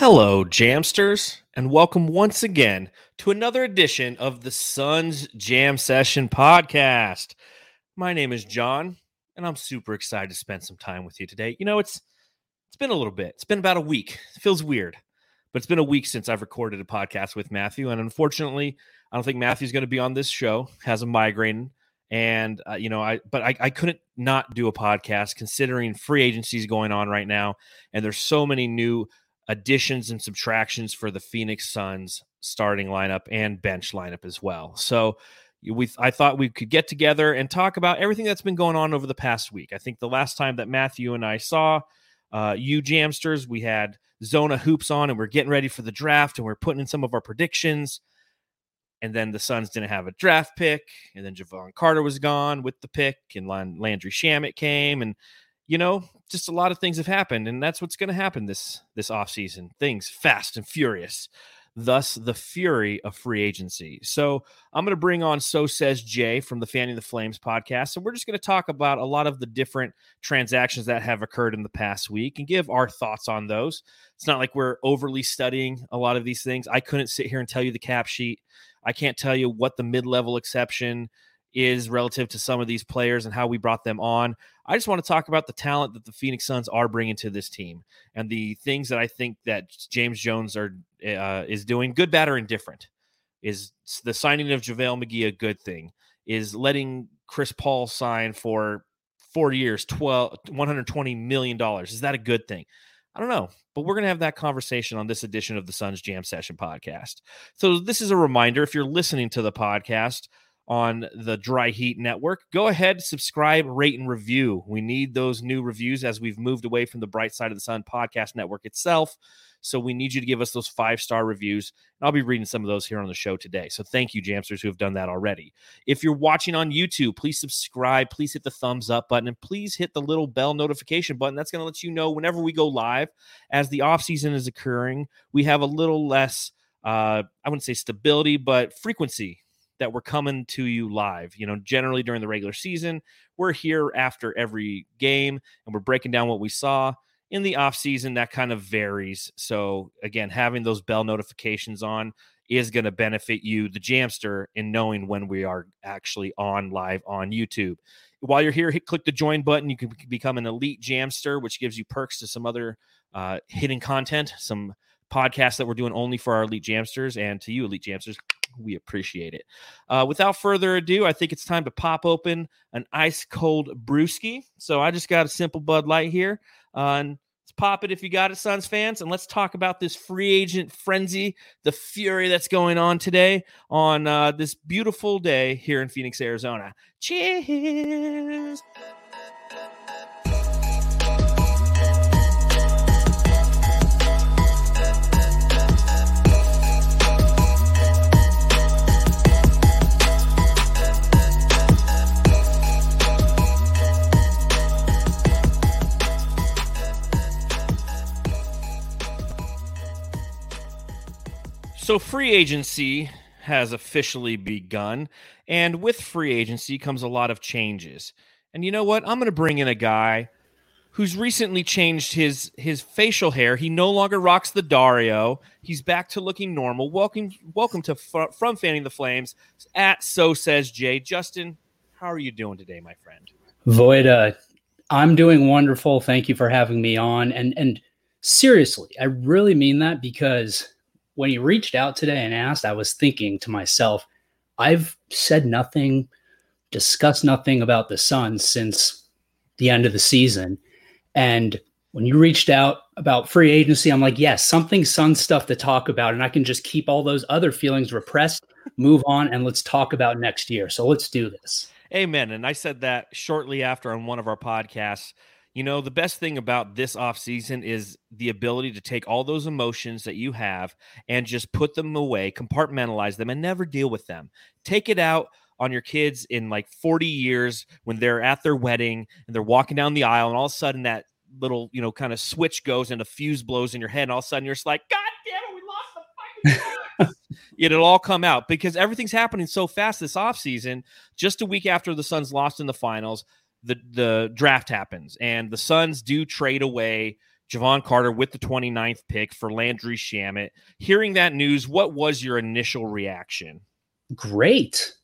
Hello, Jamsters, and welcome once again to another edition of the Suns Jam Session podcast. My name is John, and I'm super excited to spend some time with you today. You know, it's it's been a little bit. It's been about a week. It feels weird, but it's been a week since I've recorded a podcast with Matthew, and unfortunately, I don't think Matthew's going to be on this show. Has a migraine, and uh, you know, I but I, I couldn't not do a podcast considering free agencies going on right now, and there's so many new additions and subtractions for the Phoenix Suns starting lineup and bench lineup as well. So we I thought we could get together and talk about everything that's been going on over the past week. I think the last time that Matthew and I saw uh, you Jamsters, we had Zona Hoops on and we're getting ready for the draft and we're putting in some of our predictions. And then the Suns didn't have a draft pick, and then Jevon Carter was gone with the pick, and Landry Shamet came, and you know, just a lot of things have happened, and that's what's going to happen this this offseason. Things fast and furious. Thus, the fury of free agency. So, I'm going to bring on So Says Jay from the Fanning the Flames podcast. And we're just going to talk about a lot of the different transactions that have occurred in the past week and give our thoughts on those. It's not like we're overly studying a lot of these things. I couldn't sit here and tell you the cap sheet. I can't tell you what the mid level exception is relative to some of these players and how we brought them on. I just want to talk about the talent that the Phoenix Suns are bringing to this team and the things that I think that James Jones are uh, is doing, good, bad, or indifferent. Is the signing of JaVale McGee a good thing? Is letting Chris Paul sign for four years, 12, $120 million. Is that a good thing? I don't know, but we're going to have that conversation on this edition of the Suns Jam Session podcast. So, this is a reminder if you're listening to the podcast, on the Dry Heat Network. Go ahead, subscribe, rate, and review. We need those new reviews as we've moved away from the Bright Side of the Sun podcast network itself. So we need you to give us those five star reviews. And I'll be reading some of those here on the show today. So thank you, Jamsters, who have done that already. If you're watching on YouTube, please subscribe, please hit the thumbs up button, and please hit the little bell notification button. That's going to let you know whenever we go live. As the off season is occurring, we have a little less, uh, I wouldn't say stability, but frequency that we're coming to you live. You know, generally during the regular season, we're here after every game and we're breaking down what we saw. In the off season, that kind of varies. So again, having those bell notifications on is going to benefit you, the Jamster, in knowing when we are actually on live on YouTube. While you're here, hit, click the join button. You can become an elite Jamster, which gives you perks to some other uh, hidden content, some podcasts that we're doing only for our elite Jamsters, and to you, elite Jamsters we appreciate it. Uh, without further ado, I think it's time to pop open an ice cold brewski. So I just got a simple Bud Light here. Uh, and let's pop it if you got it, Suns fans. And let's talk about this free agent frenzy, the fury that's going on today on uh, this beautiful day here in Phoenix, Arizona. Cheers. So, free agency has officially begun. And with free agency comes a lot of changes. And you know what? I'm going to bring in a guy who's recently changed his his facial hair. He no longer rocks the Dario. He's back to looking normal. Welcome welcome to from fanning the flames at so says Jay. Justin, how are you doing today, my friend? Voida, uh, I'm doing wonderful. Thank you for having me on. And and seriously, I really mean that because when you reached out today and asked, I was thinking to myself, I've said nothing, discussed nothing about the Suns since the end of the season. And when you reached out about free agency, I'm like, yes, something Sun stuff to talk about. And I can just keep all those other feelings repressed, move on, and let's talk about next year. So let's do this. Amen. And I said that shortly after on one of our podcasts you know, the best thing about this off season is the ability to take all those emotions that you have and just put them away, compartmentalize them, and never deal with them. Take it out on your kids in like 40 years when they're at their wedding and they're walking down the aisle, and all of a sudden that little, you know, kind of switch goes and a fuse blows in your head, and all of a sudden you're just like, God damn it, we lost the fucking It'll all come out because everything's happening so fast this offseason. Just a week after the Suns lost in the finals, the the draft happens and the Suns do trade away Jevon Carter with the 29th pick for Landry Shamet. Hearing that news, what was your initial reaction? Great.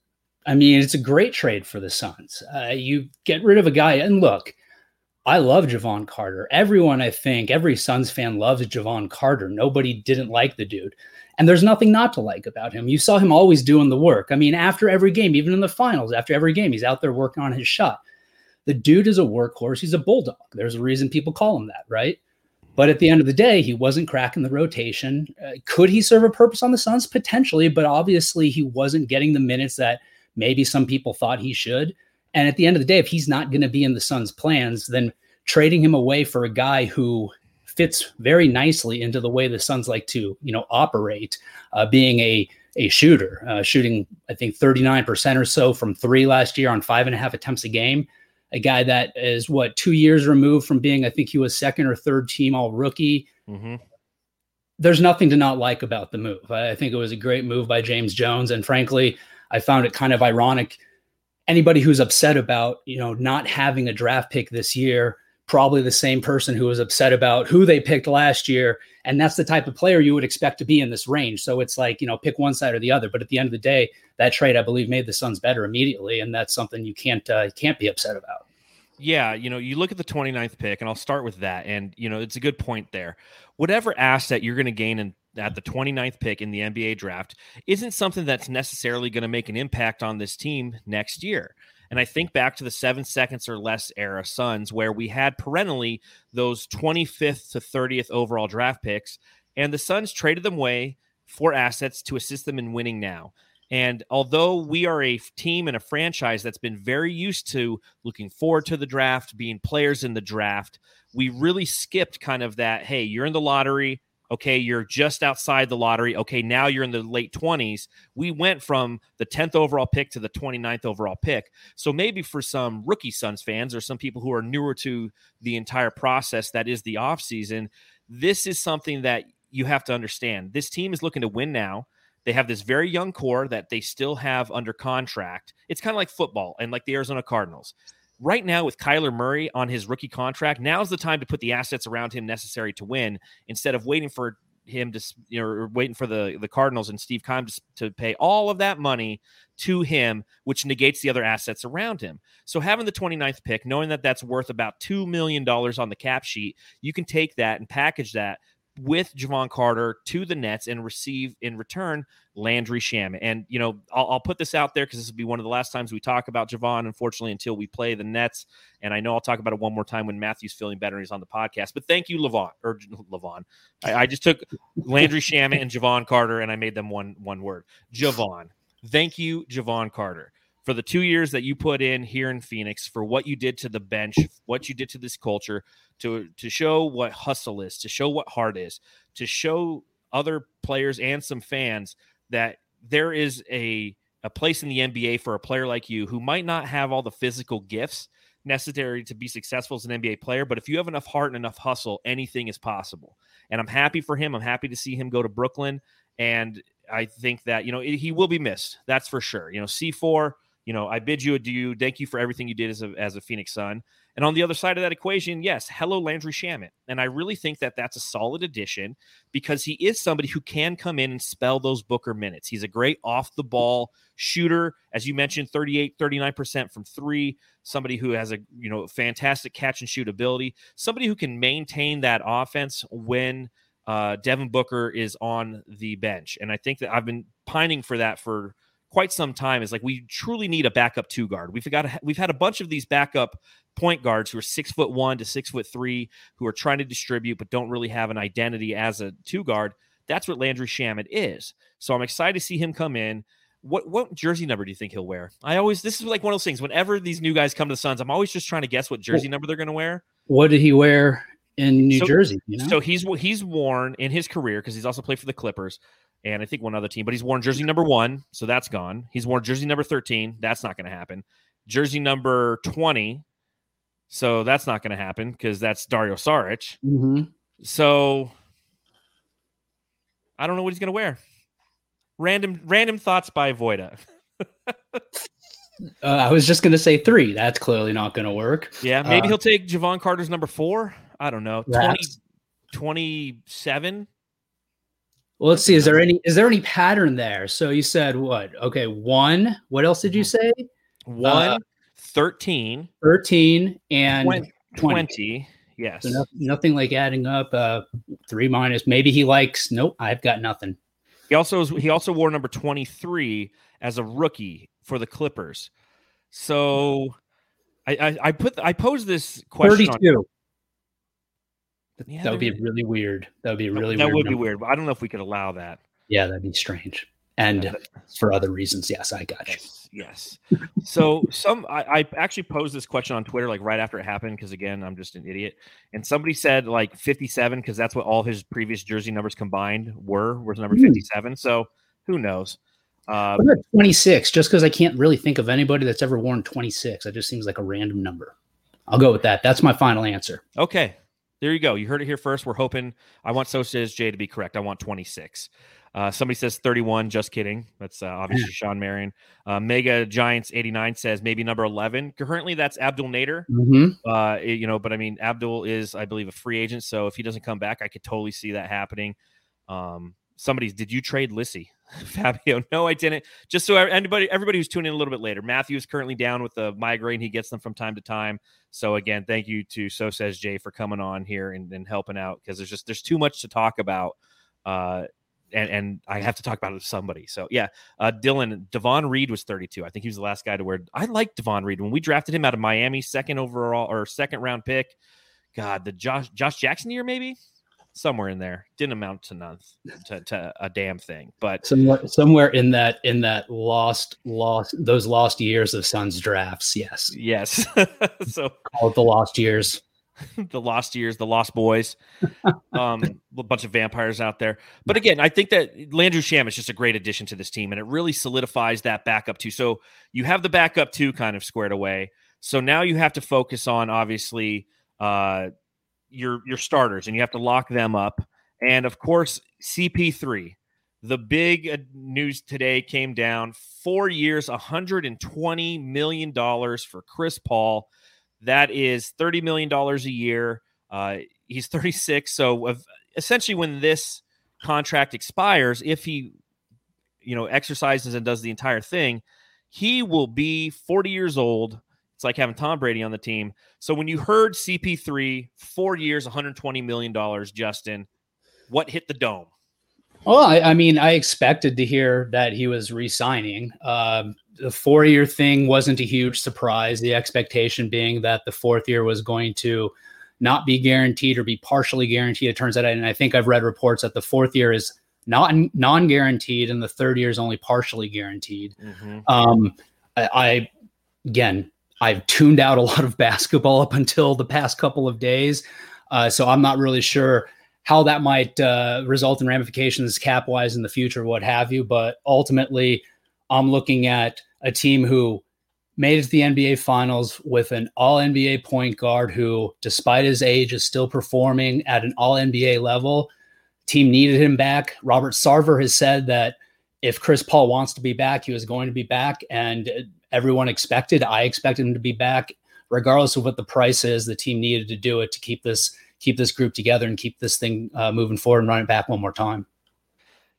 I mean, it's a great trade for the Suns. Uh, you get rid of a guy, and look, I love Jevon Carter. Everyone, I think, every Suns fan loves Jevon Carter. Nobody didn't like the dude. And there's nothing not to like about him. You saw him always doing the work. I mean, after every game, even in the finals, after every game, he's out there working on his shot. The dude is a workhorse. He's a bulldog. There's a reason people call him that, right? But at the end of the day, he wasn't cracking the rotation. Uh, could he serve a purpose on the Suns? Potentially, but obviously he wasn't getting the minutes that maybe some people thought he should. And at the end of the day, if he's not going to be in the Suns' plans, then trading him away for a guy who fits very nicely into the way the Suns like to, you know, operate, uh, being a a shooter, uh, shooting I think 39% or so from three last year on five and a half attempts a game a guy that is what two years removed from being, I think he was second or third team all rookie. Mm-hmm. There's nothing to not like about the move. I think it was a great move by James Jones. And frankly, I found it kind of ironic. Anybody who's upset about, you know, not having a draft pick this year, probably the same person who was upset about who they picked last year. And that's the type of player you would expect to be in this range. So it's like, you know, pick one side or the other. But at the end of the day, that trade, I believe, made the Suns better immediately. And that's something you can't uh, can't be upset about. Yeah, you know, you look at the 29th pick, and I'll start with that. And, you know, it's a good point there. Whatever asset you're going to gain in, at the 29th pick in the NBA draft isn't something that's necessarily going to make an impact on this team next year. And I think back to the seven seconds or less era Suns, where we had perennially those 25th to 30th overall draft picks, and the Suns traded them away for assets to assist them in winning now. And although we are a team and a franchise that's been very used to looking forward to the draft, being players in the draft, we really skipped kind of that hey, you're in the lottery, Okay, you're just outside the lottery. Okay, now you're in the late 20s. We went from the 10th overall pick to the 29th overall pick. So maybe for some rookie Suns fans or some people who are newer to the entire process that is the offseason, this is something that you have to understand. This team is looking to win now. They have this very young core that they still have under contract. It's kind of like football and like the Arizona Cardinals right now with Kyler Murray on his rookie contract, now's the time to put the assets around him necessary to win instead of waiting for him to you know waiting for the the Cardinals and Steve Keim to, to pay all of that money to him which negates the other assets around him. So having the 29th pick knowing that that's worth about 2 million dollars on the cap sheet, you can take that and package that with Jevon Carter to the Nets and receive in return Landry Shamet. And, you know, I'll, I'll put this out there because this will be one of the last times we talk about Jevon, unfortunately, until we play the Nets. And I know I'll talk about it one more time when Matthew's feeling better and he's on the podcast. But thank you, Levon, or Levon. I, I just took Landry Shamet and Jevon Carter and I made them one one word. Javon. Thank you, Jevon Carter for the two years that you put in here in Phoenix, for what you did to the bench, what you did to this culture, to to show what hustle is, to show what heart is, to show other players and some fans that there is a a place in the NBA for a player like you who might not have all the physical gifts necessary to be successful as an NBA player, but if you have enough heart and enough hustle, anything is possible. And I'm happy for him. I'm happy to see him go to Brooklyn and I think that, you know, he will be missed. That's for sure. You know, C4 you know, I bid you adieu. Thank you for everything you did as a, as a Phoenix Sun. And on the other side of that equation, yes, hello, Landry Shamet. And I really think that that's a solid addition because he is somebody who can come in and spell those Booker minutes. He's a great off the ball shooter. As you mentioned, 38, 39% from three, somebody who has a, you know, fantastic catch and shoot ability, somebody who can maintain that offense when uh, Devin Booker is on the bench. And I think that I've been pining for that for – quite some time is like we truly need a backup two guard. We've got a, we've had a bunch of these backup point guards who are six foot one to six foot three who are trying to distribute but don't really have an identity as a two guard. That's what Landry Shamet is. So I'm excited to see him come in. What what jersey number do you think he'll wear? I always this is like one of those things. Whenever these new guys come to the Suns, I'm always just trying to guess what jersey number they're going to wear. What did he wear in New so, Jersey? You know? So he's he's worn in his career because he's also played for the Clippers and I think one other team, but he's worn jersey number one, so that's gone. He's worn jersey number 13, that's not going to happen. Jersey number 20, so that's not going to happen because that's Dario Saric. Mm-hmm. So I don't know what he's going to wear. Random random thoughts by Voida. uh, I was just going to say three. That's clearly not going to work. Yeah, maybe uh, he'll take Jevon Carter's number four. I don't know. 20, 27. Well, let's see. Is there any is there any pattern there? So you said what? Okay, one. What else did you Mm-hmm. say? One, Uh, 13, Thirteen and 20, 20. 20. Yes. So no- nothing like adding up. Uh, three minus. Maybe he likes. Nope, I've got nothing. He also he also wore number 23 as a rookie for the Clippers. So I I, I put I posed this question on Thirty-two. Yeah, that would be really weird. That would be really that weird. would be number. weird, but I don't know if we could allow that. Yeah, that'd be strange. And Yeah, but- for other reasons, yes, I got you. Yes. So some I, I actually posed this question on Twitter like right after it happened because again I'm just an idiot, and somebody said like 57 because that's what all his previous jersey numbers combined were was number Hmm. 57. So who knows? Uh, What 26? Just because I can't really think of anybody that's ever worn 26. That just seems like a random number. I'll go with that. That's my final answer. okay, there you go. You heard it here first. We're hoping. I want so says Jay to be correct. I want 26. Uh, somebody says 31. Just kidding. That's uh, obviously Shawn Marion. Uh, Mega Giants 89 says maybe number 11. Currently, that's Abdel Nader. Mm-hmm. uh you know but i mean abdel is i believe a free agent so if he doesn't come back i could totally see that happening um somebody's did you trade lissy fabio no i didn't just so anybody everybody who's tuning in a little bit later matthew is currently down with the migraine he gets them from time to time so again thank you to so says jay for coming on here and, and helping out because there's just there's too much to talk about uh and, and I have to talk about it with somebody. So yeah, uh, Dylan Davon Reed was 32. I think he was the last guy to wear. I like Davon Reed when we drafted him out of Miami, second overall or second round pick. God, the Josh Josh Jackson year maybe somewhere in there didn't amount to none to, to a damn thing. But Somewhere, somewhere in that in that lost lost those lost years of Suns drafts. Yes, yes, so call it the lost years. the lost years, the lost boys, um, a bunch of vampires out there. But again, I think that Landry Sham is just a great addition to this team, and it really solidifies that backup two So you have the backup two kind of squared away. So now you have to focus on obviously uh, your your starters, and you have to lock them up. And of course, CP3. The big uh, news today came down four years, $120 million for Chris Paul. That is $30 million a year. Uh, he's 36. So essentially, when this contract expires, if he, you know, exercises and does the entire thing, he will be 40 years old. It's like having Tom Brady on the team. So when you heard CP3, four years, $120 million, Justin, what hit the dome? Well, I, I mean, I expected to hear that he was re-signing. Um, the four-year thing wasn't a huge surprise. The expectation being that the fourth year was going to not be guaranteed or be partially guaranteed. It turns out, and I think I've read reports that the fourth year is not non-guaranteed, and the third year is only partially guaranteed. Mm-hmm. Um, I, I again, I've tuned out a lot of basketball up until the past couple of days, uh, so I'm not really sure how that might uh, result in ramifications cap wise in the future, what have you. But ultimately, I'm looking at a team who made it to the NBA finals with an all NBA point guard who, despite his age, is still performing at an all NBA level. Team needed him back. Robert Sarver has said that if Chris Paul wants to be back, he was going to be back. And everyone expected, I expected him to be back, regardless of what the price is. The team needed to do it to keep this keep this group together and keep this thing uh, moving forward and run it back one more time.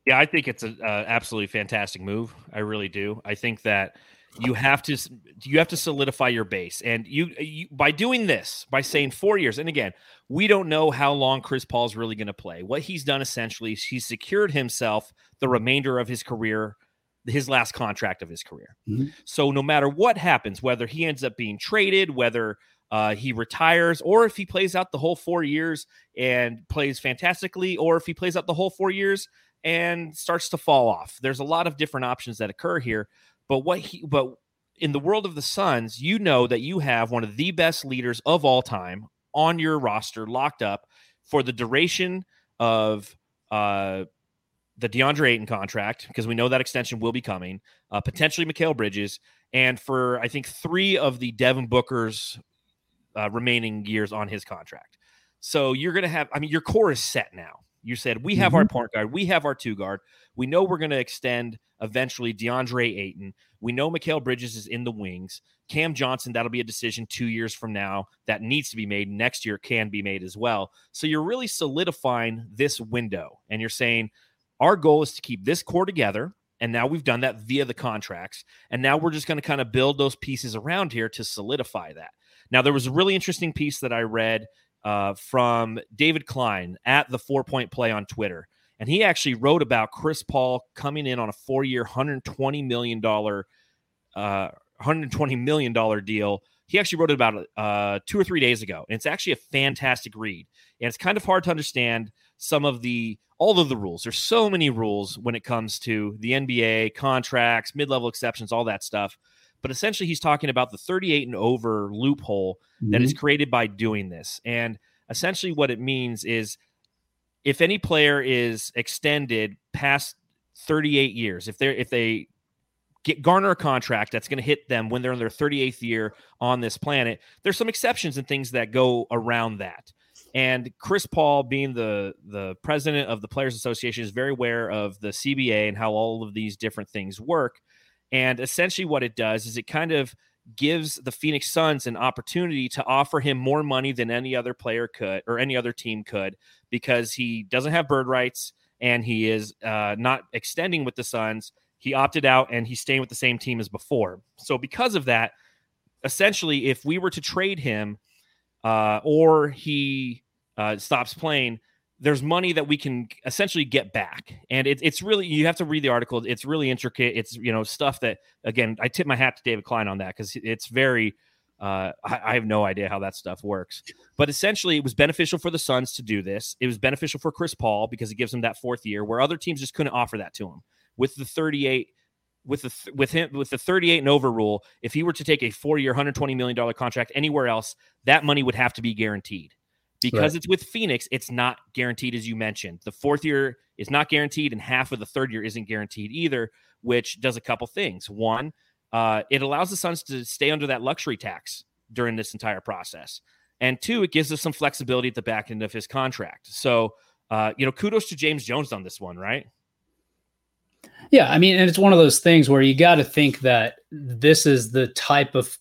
Yeah, I think it's an uh, absolutely fantastic move. I really do. I think that you have to you have to solidify your base, and you, you by doing this by saying four years. And again, we don't know how long Chris Paul's really going to play. What he's done essentially, he's secured himself the remainder of his career, his last contract of his career. Mhm. So no matter what happens, whether he ends up being traded, whether uh, he retires, or if he plays out the whole four years and plays fantastically, or if he plays out the whole four years and starts to fall off. There's a lot of different options that occur here. But what he, but in the world of the Suns, you know that you have one of the best leaders of all time on your roster, locked up for the duration of uh, the DeAndre Ayton contract, because we know that extension will be coming, uh, potentially Mikal Bridges, and for I think three of the Devin Booker's uh, remaining years on his contract. So you're going to have, I mean, your core is set now. You said we have mm-hmm. our point guard, we have our two guard. We know we're going to extend eventually DeAndre Ayton. We know Mikal Bridges is in the wings. Cam Johnson, that'll be a decision two years from now that needs to be made. Next year can be made as well. So you're really solidifying this window, and you're saying our goal is to keep this core together. And now we've done that via the contracts. And now we're just going to kind of build those pieces around here to solidify that. Now, there was a really interesting piece that I read uh, from David Klein at the Four Point Play on Twitter. And he actually wrote about Chris Paul coming in on a four year, $120 million, uh, $120 million deal. He actually wrote it about uh, two or three days ago. And it's actually a fantastic read. And it's kind of hard to understand some of the all of the rules. There's so many rules when it comes to the NBA, contracts, mid-level exceptions, all that stuff. But essentially, he's talking about the 38 and over loophole mm-hmm. that is mm-hmm. created by doing this. And essentially, what it means is if any player is extended past 38 years, if they're if they get garner a contract that's going to hit them when they're in their 38th year on this planet, there's some exceptions and things that go around that. And Chris Paul, being the the president of the Players Association, is very aware of the CBA and how all of these different things work. And essentially, what it does is it kind of gives the Phoenix Suns an opportunity to offer him more money than any other player could or any other team could because he doesn't have bird rights and he is uh, not extending with the Suns. He opted out and he's staying with the same team as before. So, because of that, essentially, if we were to trade him uh, or he uh, stops playing, there's money that we can essentially get back. And it, it's really you have to read the article it's really intricate it's you know stuff that again i tip my hat to david klein on that because it's very uh, I, I, have no idea how that stuff works. But essentially it was beneficial for the suns to do this. It was beneficial for chris paul because it gives him that fourth year where other teams just couldn't offer that to him. With the 38 with the with him with the 38 and over rule if he were to take a four year 120 million dollar contract anywhere else that money would have to be guaranteed because right. it's with Phoenix, it's not guaranteed as you mentioned. The fourth year is not guaranteed, and half of the third year isn't guaranteed either, which does a couple things. One, uh, it allows the Suns to stay under that luxury tax during this entire process, and two, it gives us some flexibility at the back end of his contract. So, uh, you know, kudos to James Jones on this one, right? Yeah, I mean, and it's one of those things where you got to think that this is the type of,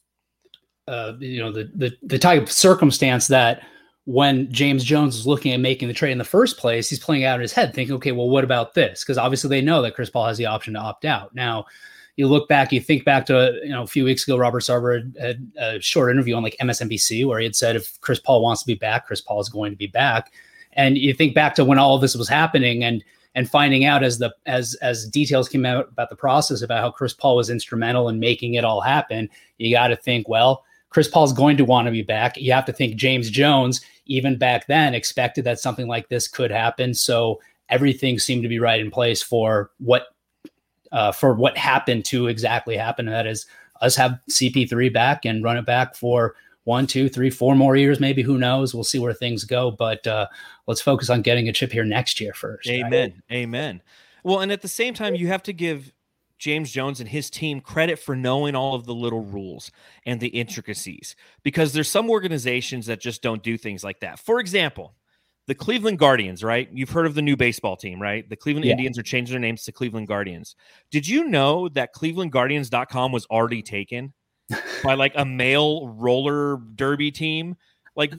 uh, you know, the the the type of circumstance that when James Jones was looking at making the trade in the first place, he's playing out in his head, thinking, okay, well, what about this? Because obviously they know that Chris Paul has the option to opt out. Now, you look back, you think back to you know a few weeks ago, Robert Sarver had, had a short interview on like MSNBC where he had said if Chris Paul wants to be back, Chris Paul is going to be back. And you think back to when all this was happening and and finding out as the as as details came out about the process about how Chris Paul was instrumental in making it all happen, you got to think, well, Chris Paul's going to want to be back. You have to think James Jones even back then expected that something like this could happen. So everything seemed to be right in place for what uh, for what happened to exactly happen. And that is us have CP3 back and run it back for one, two, three, four more years, maybe. Who knows? We'll see where things go. But uh, let's focus on getting a chip here next year first. Amen. Right? Amen. Well, and at the same time, you have to give James Jones and his team credit for knowing all of the little rules and the intricacies because there's some organizations that just don't do things like that. For example, the Cleveland Guardians, right? You've heard of the new baseball team, right? The Cleveland yeah. Indians are changing their names to Cleveland Guardians. Did you know that clevelandguardians.com was already taken by like a male roller derby team? Like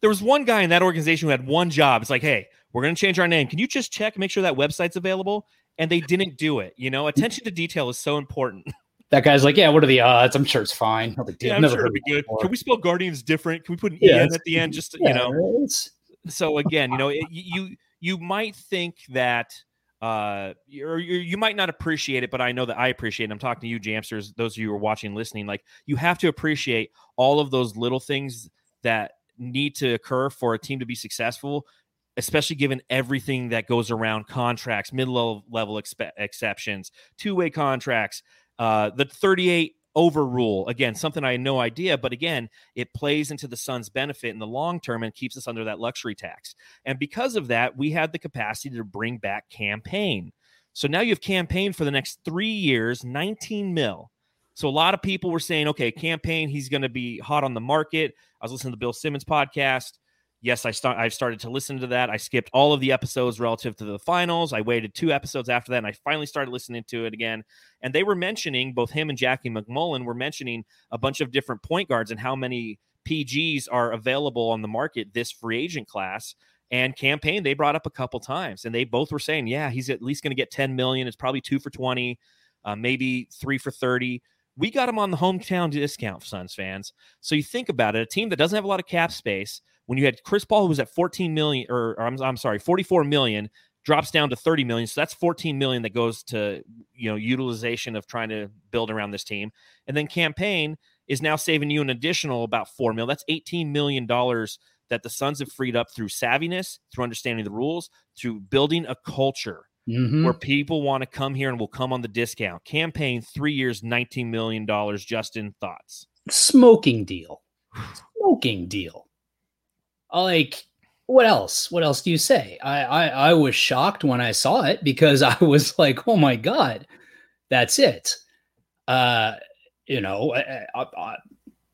there was one guy in that organization who had one job. It's like, hey, we're going to change our name. Can you just check, make sure that website's available? and they didn't do it. You know, attention to detail is so important. That guy's like, yeah, what are the odds? I'm sure it's fine. No yeah, I'm Never sure it'll be good. Can we spell Guardians different? Can we put an yeah, en at the end? Just yeah, you know. So again, you know, it, you you might think that uh or you might not appreciate it but i know that i appreciate it. I'm talking to you jamsters those of you who are watching listening like you have to appreciate all of those little things that need to occur for a team to be successful especially given everything that goes around contracts, mid level expe- exceptions, two way contracts, uh, the 38 over rule. Again, something I had no idea, but again, it plays into the Suns' benefit in the long term and keeps us under that luxury tax. And because of that, we had the capacity to bring back Cam Payne. So now you have Cam Payne for the next three years, 19 mil. So a lot of people were saying, okay, Cam Payne, he's going to be hot on the market. I was listening to Bill Simmons podcast yes, I start I've started to listen to that. I skipped all of the episodes relative to the finals. I waited two episodes after that, and I finally started listening to it again. And they were mentioning both him and Jackie MacMullan were mentioning a bunch of different point guards and how many PGs are available on the market this free agent class. And Cam Payne they brought up a couple times, and they both were saying, yeah, he's at least going to get 10 million. It's probably two for 20, uh, maybe three for 30 we got him on the hometown discount, Suns fans. So you think about it, a team that doesn't have a lot of cap space, when you had Chris Paul, who was at 14 million, or, or I'm, I'm sorry, 44 million, drops down to 30 million. So that's 14 million that goes to, you know, utilization of trying to build around this team. And then Cam Payne is now saving you an additional about 4 mil. That's 18 million dollars that the Suns have freed up through savviness, through understanding the rules, through building a culture mm-hmm. where people want to come here and will come on the discount. Cam Payne three years, $19 million. Justin, thoughts? Smoking deal. Smoking deal like what else? What else do you say? I, I i was shocked when i saw it because i was like oh my god that's it. Uh you know i, I,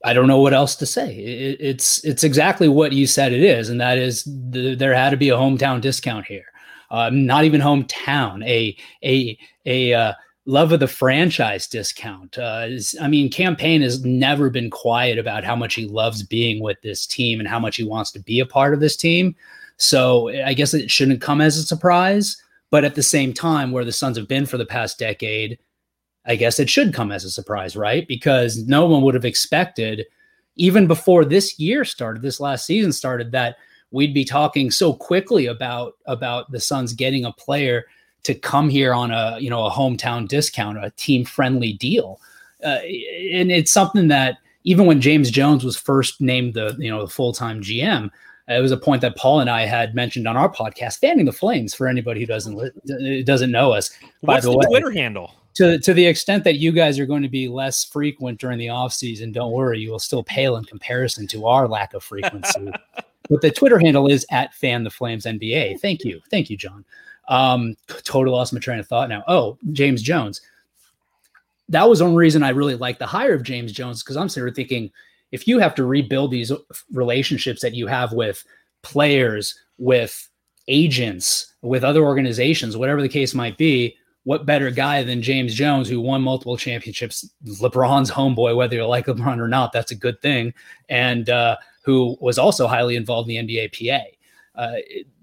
I don't know what else to say. It, it's it's exactly what you said it is and that is the, there had to be a hometown discount here. Um, not even hometown a a a uh, love of the franchise discount. Uh, is, I mean, Cam Payne has never been quiet about how much he loves being with this team and how much he wants to be a part of this team. So I guess it shouldn't come as a surprise. But at the same time, where the Suns have been for the past decade, I guess it should come as a surprise, right? Because no one would have expected, even before this year started, this last season started, that we'd be talking so quickly about about the Suns getting a player to come here on a you know a hometown discount, a team friendly deal, uh, and it's something that even when James Jones was first named the you know the full time GM, it was a point that Paul and I had mentioned on our podcast, fanning the flames. For anybody who doesn't doesn't know us, What's by the, the way, Twitter handle? To, to the extent that you guys are going to be less frequent during the off season, don't worry, you will still pale in comparison to our lack of frequency. but the Twitter handle is at fan the flames NBA. Thank you, thank you, John. Um, total lost my train of thought now. Oh, James Jones. That was one reason I really like the hire of James Jones because I'm sort of thinking if you have to rebuild these relationships that you have with players, with agents, with other organizations, whatever the case might be, what better guy than James Jones, who won multiple championships, LeBron's homeboy, whether you like LeBron or not, that's a good thing, and uh, who was also highly involved in the NBA PA uh,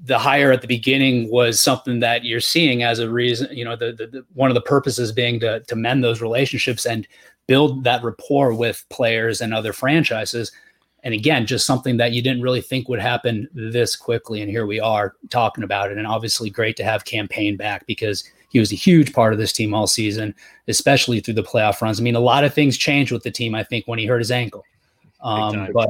the hire at the beginning was something that you're seeing as a reason, you know, the, the, the, one of the purposes being to, to mend those relationships and build that rapport with players and other franchises. And again, just something that you didn't really think would happen this quickly. And here we are talking about it. And obviously, great to have Cam Payne back because he was a huge part of this team all season, especially through the playoff runs. I mean, a lot of things changed with the team, I think, when he hurt his ankle. Um, but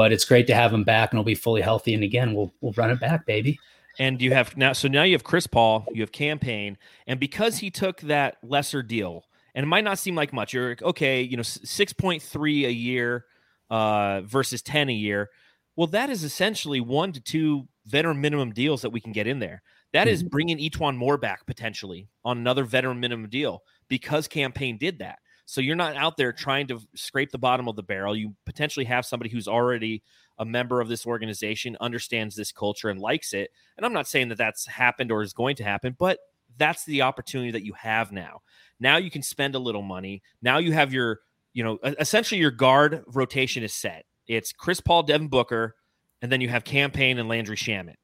but it's great to have him back and he'll be fully healthy. And again, we'll we'll run it back, baby. And you have now, so now you have Chris Paul, you have Cam Payne, and because he took that lesser deal, and it might not seem like much, you're okay, you know, six point three a year uh, versus ten a year. Well, that is essentially one to two veteran minimum deals that we can get in there. That mm-hmm. is bringing E'Twaun Moore back potentially on another veteran minimum deal because Cam Payne did that. So you're not out there trying to scrape the bottom of the barrel. You potentially have somebody who's already a member of this organization, understands this culture, and likes it. And I'm not saying that that's happened or is going to happen, but that's the opportunity that you have now. Now you can spend a little money. Now you have your, you know, essentially your guard rotation is set. It's Chris Paul, Devin Booker, and then you have Cam Payne and Landry Shamet.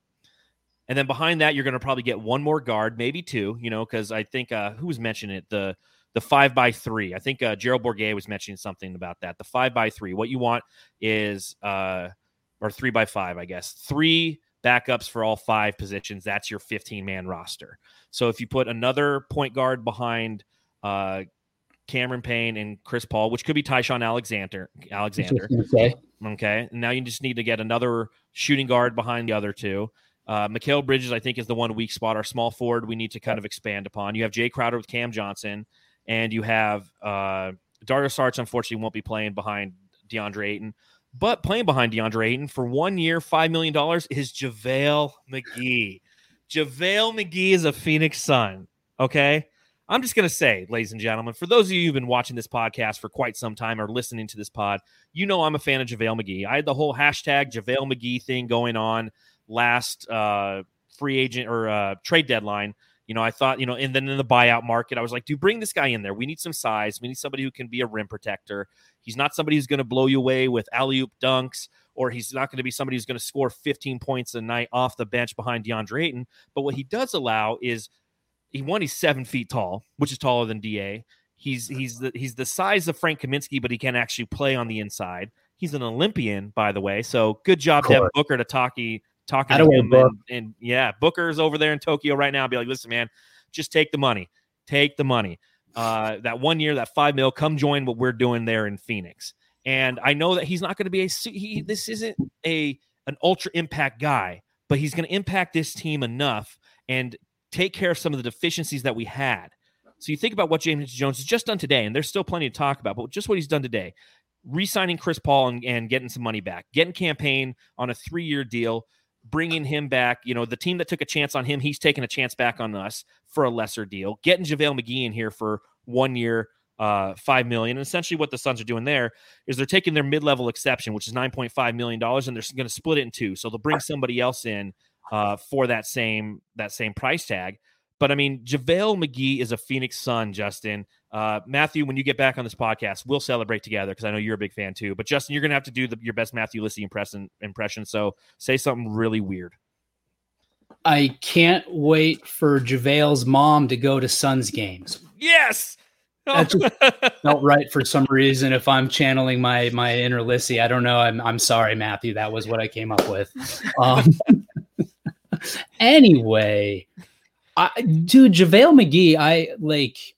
And then behind that, you're going to probably get one more guard, maybe two, you know, because I think uh, who was mentioning it? The the five by three. I think uh, Gerald Bourguet was mentioning something about that. The five by three. What you want is, uh, or three by five, I guess, three backups for all five positions. That's your 15 man roster. So if you put another point guard behind uh, Cameron Payne and Chris Paul, which could be Ty-Shon Alexander, Alexander. Okay. Okay. Now you just need to get another shooting guard behind the other two. Uh, Mikal Bridges, I think, is the one weak spot. Our small forward, we need to kind of expand upon. You have Jae Crowder with Cam Johnson and you have uh, Dario Saric, unfortunately, won't be playing behind DeAndre Ayton. But playing behind DeAndre Ayton for one year, $5 million is JaVale McGee. JaVale McGee is a Phoenix Sun. Okay. I'm just going to say, ladies and gentlemen, for those of you who've been watching this podcast for quite some time or listening to this pod, you know I'm a fan of JaVale McGee. I had the whole hashtag JaVale McGee thing going on last uh, free agent or uh, trade deadline. You know, I thought, you know, and then in the buyout market, I was like, do bring this guy in there. We need some size. We need somebody who can be a rim protector. He's not somebody who's going to blow you away with alley oop dunks, or he's not going to be somebody who's going to score 15 points a night off the bench behind DeAndre Ayton. But what he does allow is he one, he's seven feet tall, which is taller than Da. He's he's the he's the size of Frank Kaminsky, but he can actually play on the inside. He's an Olympian, by the way. So good job, Devin Booker, to talkie talking to him. And, and, yeah, Booker's over there in Tokyo right now. Be like, listen, man, just take the money. Take the money. Uh, that one year, that five mil, come join what we're doing there in Phoenix. And I know that he's not going to be a he. This isn't a an ultra impact guy, but he's going to impact this team enough and take care of some of the deficiencies that we had. So you think about what James Jones has just done today, and there's still plenty to talk about, but just what he's done today re-signing Chris Paul and, and, getting some money back, getting Cam Payne on a three-year deal, bringing him back. You know, the team that took a chance on him, he's taking a chance back on us for a lesser deal. Getting JaVale McGee in here for one year, uh, five million. And essentially, what the Suns are doing there is they're taking their mid-level exception, which is nine point five million dollars, and they're going to split it in two. So they'll bring somebody else in uh, for that same that same price tag. But I mean, JaVale McGee is a Phoenix Sun, Justin. Uh, Matthew, when you get back on this podcast, we'll celebrate together because I know you're a big fan too. But Justin, you're going to have to do the, your best Matthew Lissy impression. Impression. So say something really weird. I can't wait for JaVale's mom to go to Suns games. Yes. That just felt right for some reason. If I'm channeling my my inner Lissy, I don't know. I'm I'm sorry, Matthew. That was what I came up with. Um, anyway, I, dude, JaVale McGee, I like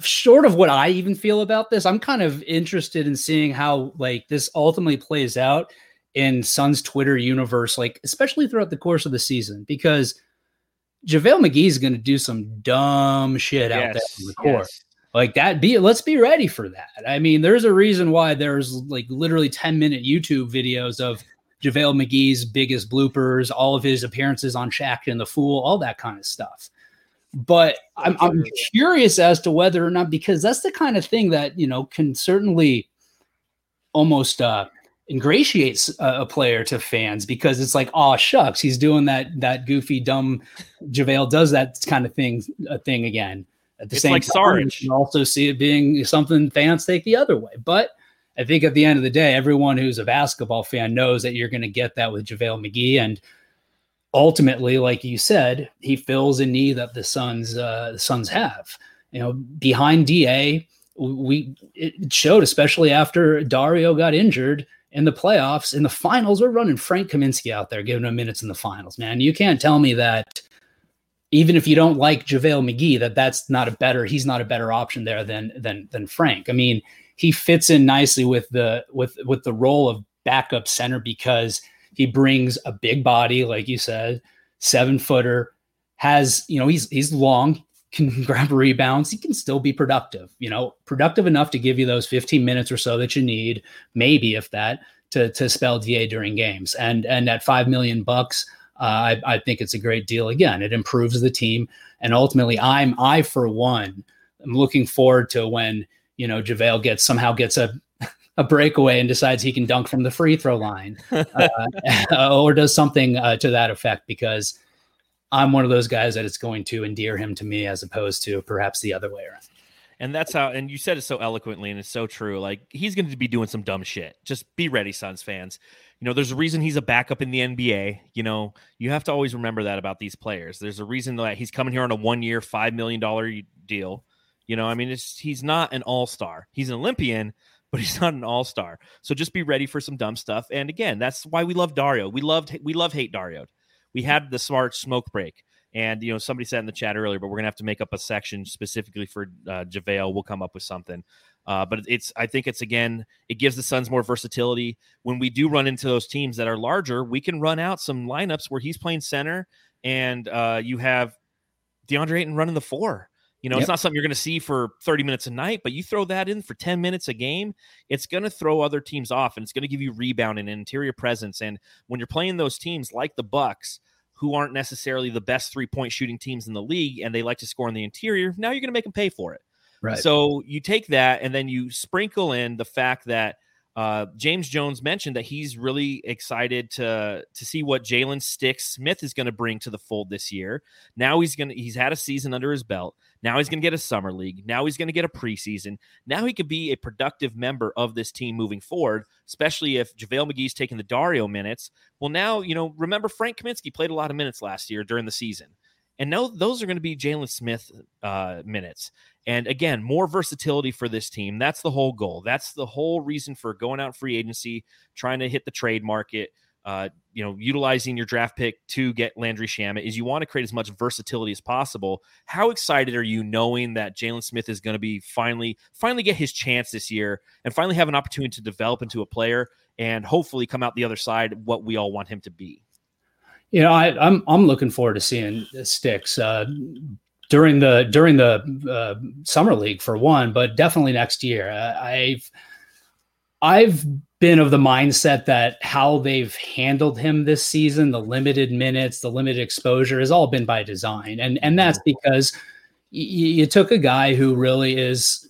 short of what I even feel about this, I'm kind of interested in seeing how like this ultimately plays out in Suns Twitter universe, like especially throughout the course of the season, because JaVale McGee is going to do some dumb shit yes, out there in the court. Yes. Like that, be let's be ready for that. I mean, there's a reason why there's like literally 10 minute YouTube videos of JaVale McGee's biggest bloopers, all of his appearances on Shaqtin' a Fool, all that kind of stuff. But I'm, I'm curious as to whether or not, because that's the kind of thing that, you know, can certainly almost uh, ingratiates a, player to fans because it's like, oh shucks, he's doing that that goofy, dumb JaVale does that kind of thing a thing again. At the it's same like time, you can also see it being something fans take the other way. But I think at the end of the day, everyone who's a basketball fan knows that you're going to get that with JaVale McGee. And ultimately, like you said, he fills a need that the Suns uh, Suns have. You know, behind Da, we it showed, especially after Dario got injured in the playoffs, in the finals, we're running Frank Kaminsky out there, giving him minutes in the finals. Man, you can't tell me that even if you don't like JaVale McGee, that that's not a better, he's not a better option there than than than Frank. I mean, he fits in nicely with the with with the role of backup center because he brings a big body, like you said, seven footer, has, you know, he's he's long, can grab rebounds, he can still be productive, you know, productive enough to give you those 15 minutes or so that you need, maybe if that, to to spell DA during games. And and at five million bucks, uh, I, I think it's a great deal. Again, it improves the team. And ultimately, I'm I for one, I'm looking forward to when you know JaVale gets somehow gets a a breakaway and decides he can dunk from the free throw line uh, or does something uh, to that effect because I'm one of those guys that it's going to endear him to me as opposed to perhaps the other way around. And that's how, and you said it so eloquently, and it's so true. Like he's going to be doing some dumb shit. Just be ready, Suns fans. You know, there's a reason he's a backup in the NBA. You know, you have to always remember that about these players. There's a reason that he's coming here on a one year, $5 million deal. You know, I mean, it's he's not an all star. He's an Olympian, but he's not an all-star. So just be ready for some dumb stuff. And again, that's why we love Dario. We loved we love hate Dario. We had the smart smoke break. And you know, somebody said in the chat earlier, but we're gonna have to make up a section specifically for uh, JaVale. We'll come up with something. Uh, but it's I think it's again it gives the Suns more versatility. When we do run into those teams that are larger, we can run out some lineups where he's playing center and uh, you have DeAndre Ayton running the four. You know, yep. it's not something you're going to see for 30 minutes a night, but you throw that in for 10 minutes a game, it's going to throw other teams off and it's going to give you rebound and interior presence. And when you're playing those teams like the Bucks, who aren't necessarily the best three point shooting teams in the league and they like to score in the interior, now you're going to make them pay for it. Right. So you take that and then you sprinkle in the fact that uh, James Jones mentioned that he's really excited to to see what Jalen Stix Smith is going to bring to the fold this year. Now he's going to he's had a season under his belt. Now he's going to get a summer league. Now he's going to get a preseason. Now he could be a productive member of this team moving forward, especially if JaVale McGee's taking the Dario minutes. Well, now you know. Remember, Frank Kaminsky played a lot of minutes last year during the season. And now those are going to be Jalen Smith uh, minutes. And again, more versatility for this team. That's the whole goal. That's the whole reason for going out free agency, trying to hit the trade market. Uh, you know, utilizing your draft pick to get Landry Shamet is you want to create as much versatility as possible. How excited are you knowing that Jalen Smith is going to be finally, finally get his chance this year and finally have an opportunity to develop into a player and hopefully come out the other side what we all want him to be? You know, I, am I'm, I'm looking forward to seeing Stix uh, during the during the uh, summer league for one, but definitely next year. I've I've been of the mindset that how they've handled him this season, the limited minutes, the limited exposure, has all been by design, and and that's mm-hmm. because y- you took a guy who really is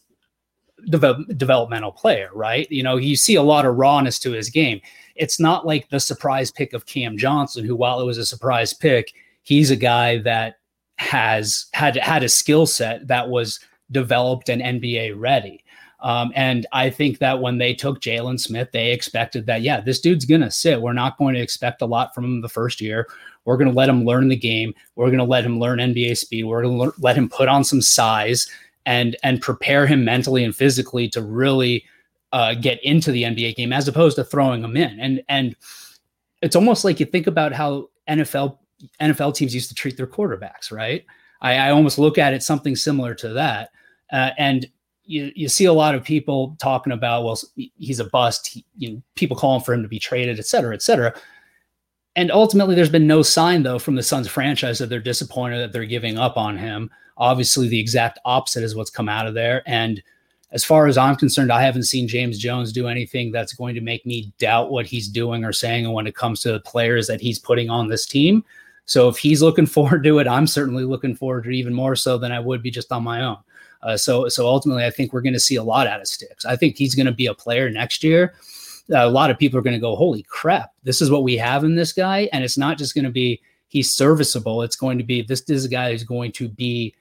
de- developmental player, right? You know, you see a lot of rawness to his game it's not like the surprise pick of Cam Johnson, who, while it was a surprise pick, he's a guy that has had had a skill set that was developed and NBA ready. Um, and I think that when they took Jalen Smith, they expected that, yeah, this dude's going to sit. We're not going to expect a lot from him the first year. We're going to let him learn the game. We're going to let him learn NBA speed. We're going to let him put on some size and and prepare him mentally and physically to really uh, get into the NBA game as opposed to throwing them in. And and it's almost like you think about how NFL NFL teams used to treat their quarterbacks, right? I, I almost look at it something similar to that. Uh, and you, you see a lot of people talking about, well, he's a bust. He, you know, people calling for him to be traded, et cetera, et cetera. And ultimately, there's been no sign, though, from the Suns franchise that they're disappointed that they're giving up on him. Obviously, the exact opposite is what's come out of there. And as far as I'm concerned, I haven't seen James Jones do anything that's going to make me doubt what he's doing or saying. When it comes to the players that he's putting on this team, so if he's looking forward to it, I'm certainly looking forward to it even more so than I would be just on my own. Uh, so, so ultimately, I think we're going to see a lot out of Stix. I think he's going to be a player next year. A lot of people are going to go, "Holy crap! This is what we have in this guy," and it's not just going to be he's serviceable. It's going to be this, this is a guy who's going to be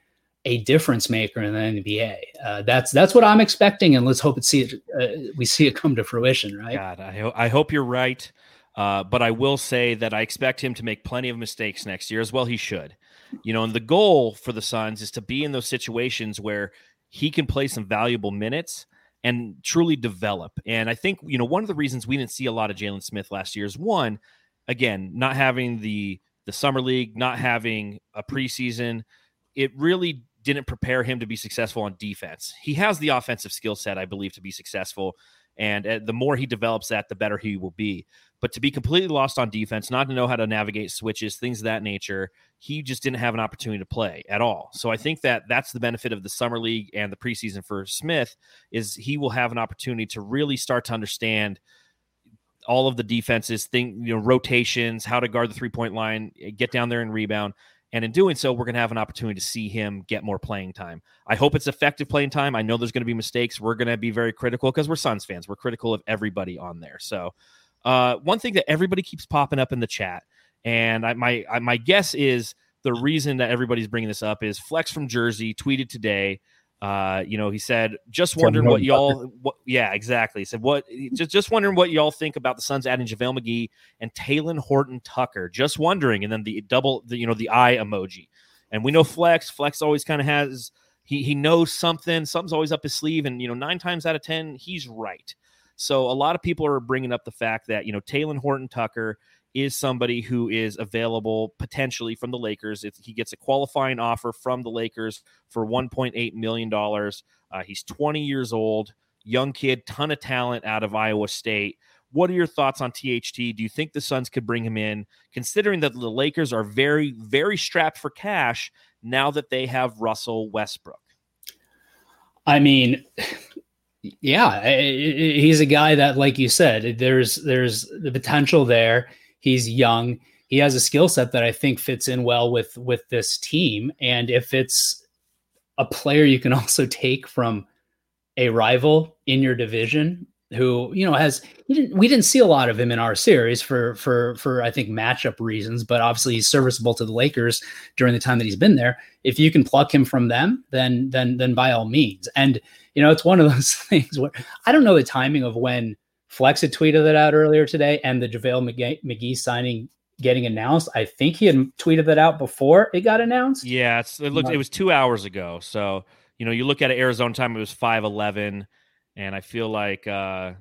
a difference maker in the NBA. Uh, that's that's what I'm expecting, and let's hope it see it. Uh, we see it come to fruition, right? God, I, ho- I hope you're right. Uh, but I will say that I expect him to make plenty of mistakes next year as well. He should, you know. And the goal for the Suns is to be in those situations where he can play some valuable minutes and truly develop. And I think you know one of the reasons we didn't see a lot of Jalen Smith last year is one, again, not having the the summer league, not having a preseason. It really didn't prepare him to be successful on defense. He has the offensive skill set, I believe, to be successful. And uh, the more he develops that, the better he will be. But to be completely lost on defense, not to know how to navigate switches, things of that nature, he just didn't have an opportunity to play at all. So I think that that's the benefit of the summer league and the preseason for Smith is he will have an opportunity to really start to understand all of the defenses, think you know rotations, how to guard the three point line, eh, get down there and rebound. And in doing so, we're going to have an opportunity to see him get more playing time. I hope it's effective playing time. I know there's going to be mistakes. We're going to be very critical because we're Suns fans. We're critical of everybody on there. So, uh, one thing that everybody keeps popping up in the chat, and I, my I, my guess is the reason that everybody's bringing this up is Flex from Jersey tweeted today uh, you know, he said, just wondering what y'all, what, yeah, exactly. He said, what, just, just wondering what y'all think about the Suns adding JaVale McGee and Talen Horton Tucker. Just wondering. And then the double, the, you know, the eye emoji. And we know Flex, Flex always kind of has, he, he knows something, something's always up his sleeve. And, you know, nine times out of 10, he's right. So a lot of people are bringing up the fact that, you know, Talen Horton Tucker is somebody who is available potentially from the Lakers. If he gets a qualifying offer from the Lakers for $1.8 million, uh, he's 20 years old, young kid, ton of talent out of Iowa State. What are your thoughts on THT? Do you think the Suns could bring him in, considering that the Lakers are very, very strapped for cash now that they have Russell Westbrook? I mean, yeah, he's a guy that, like you said, there's there's the potential there. He's young. he has a skill set that I think fits in well with with this team. And if it's a player you can also take from a rival in your division who you know has didn't, we didn't see a lot of him in our series for for for I think matchup reasons, but obviously he's serviceable to the Lakers during the time that he's been there. If you can pluck him from them, then then then by all means. And you know it's one of those things where I don't know the timing of when Flex had tweeted that out earlier today, and the JaVale McGee, McGee signing getting announced. I think he had tweeted that out before it got announced. Yeah, it looked it was two hours ago. So you know you look at it, Arizona time, it was five eleven and I feel like uh,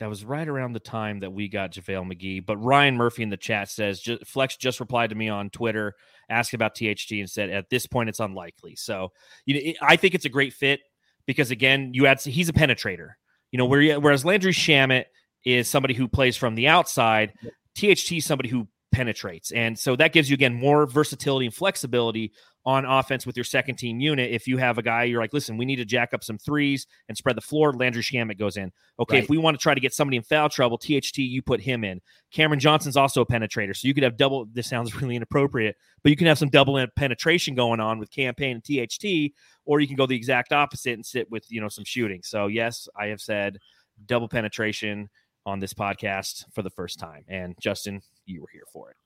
that was right around the time that we got JaVale McGee. But Ryan Murphy in the chat says Flex just replied to me on Twitter asking about THT and said at this point it's unlikely. So you know, I think it's a great fit because again, you add he's a penetrator. You know, whereas Landry Shamet is somebody who plays from the outside, THT is somebody who penetrates. And so that gives you again more versatility and flexibility on offense with your second team unit. If you have a guy, you're like, listen, we need to jack up some threes and spread the floor. Landry Shamet goes in. Okay, right. if we want to try to get somebody in foul trouble, THT, you put him in. Cameron Johnson's also a penetrator. So you could have double, this sounds really inappropriate, but you can have some double penetration going on with Cam Payne and THT, or you can go the exact opposite and sit with, you know, some shooting. So yes, I have said double penetration on this podcast for the first time. And Justin, you were here for it.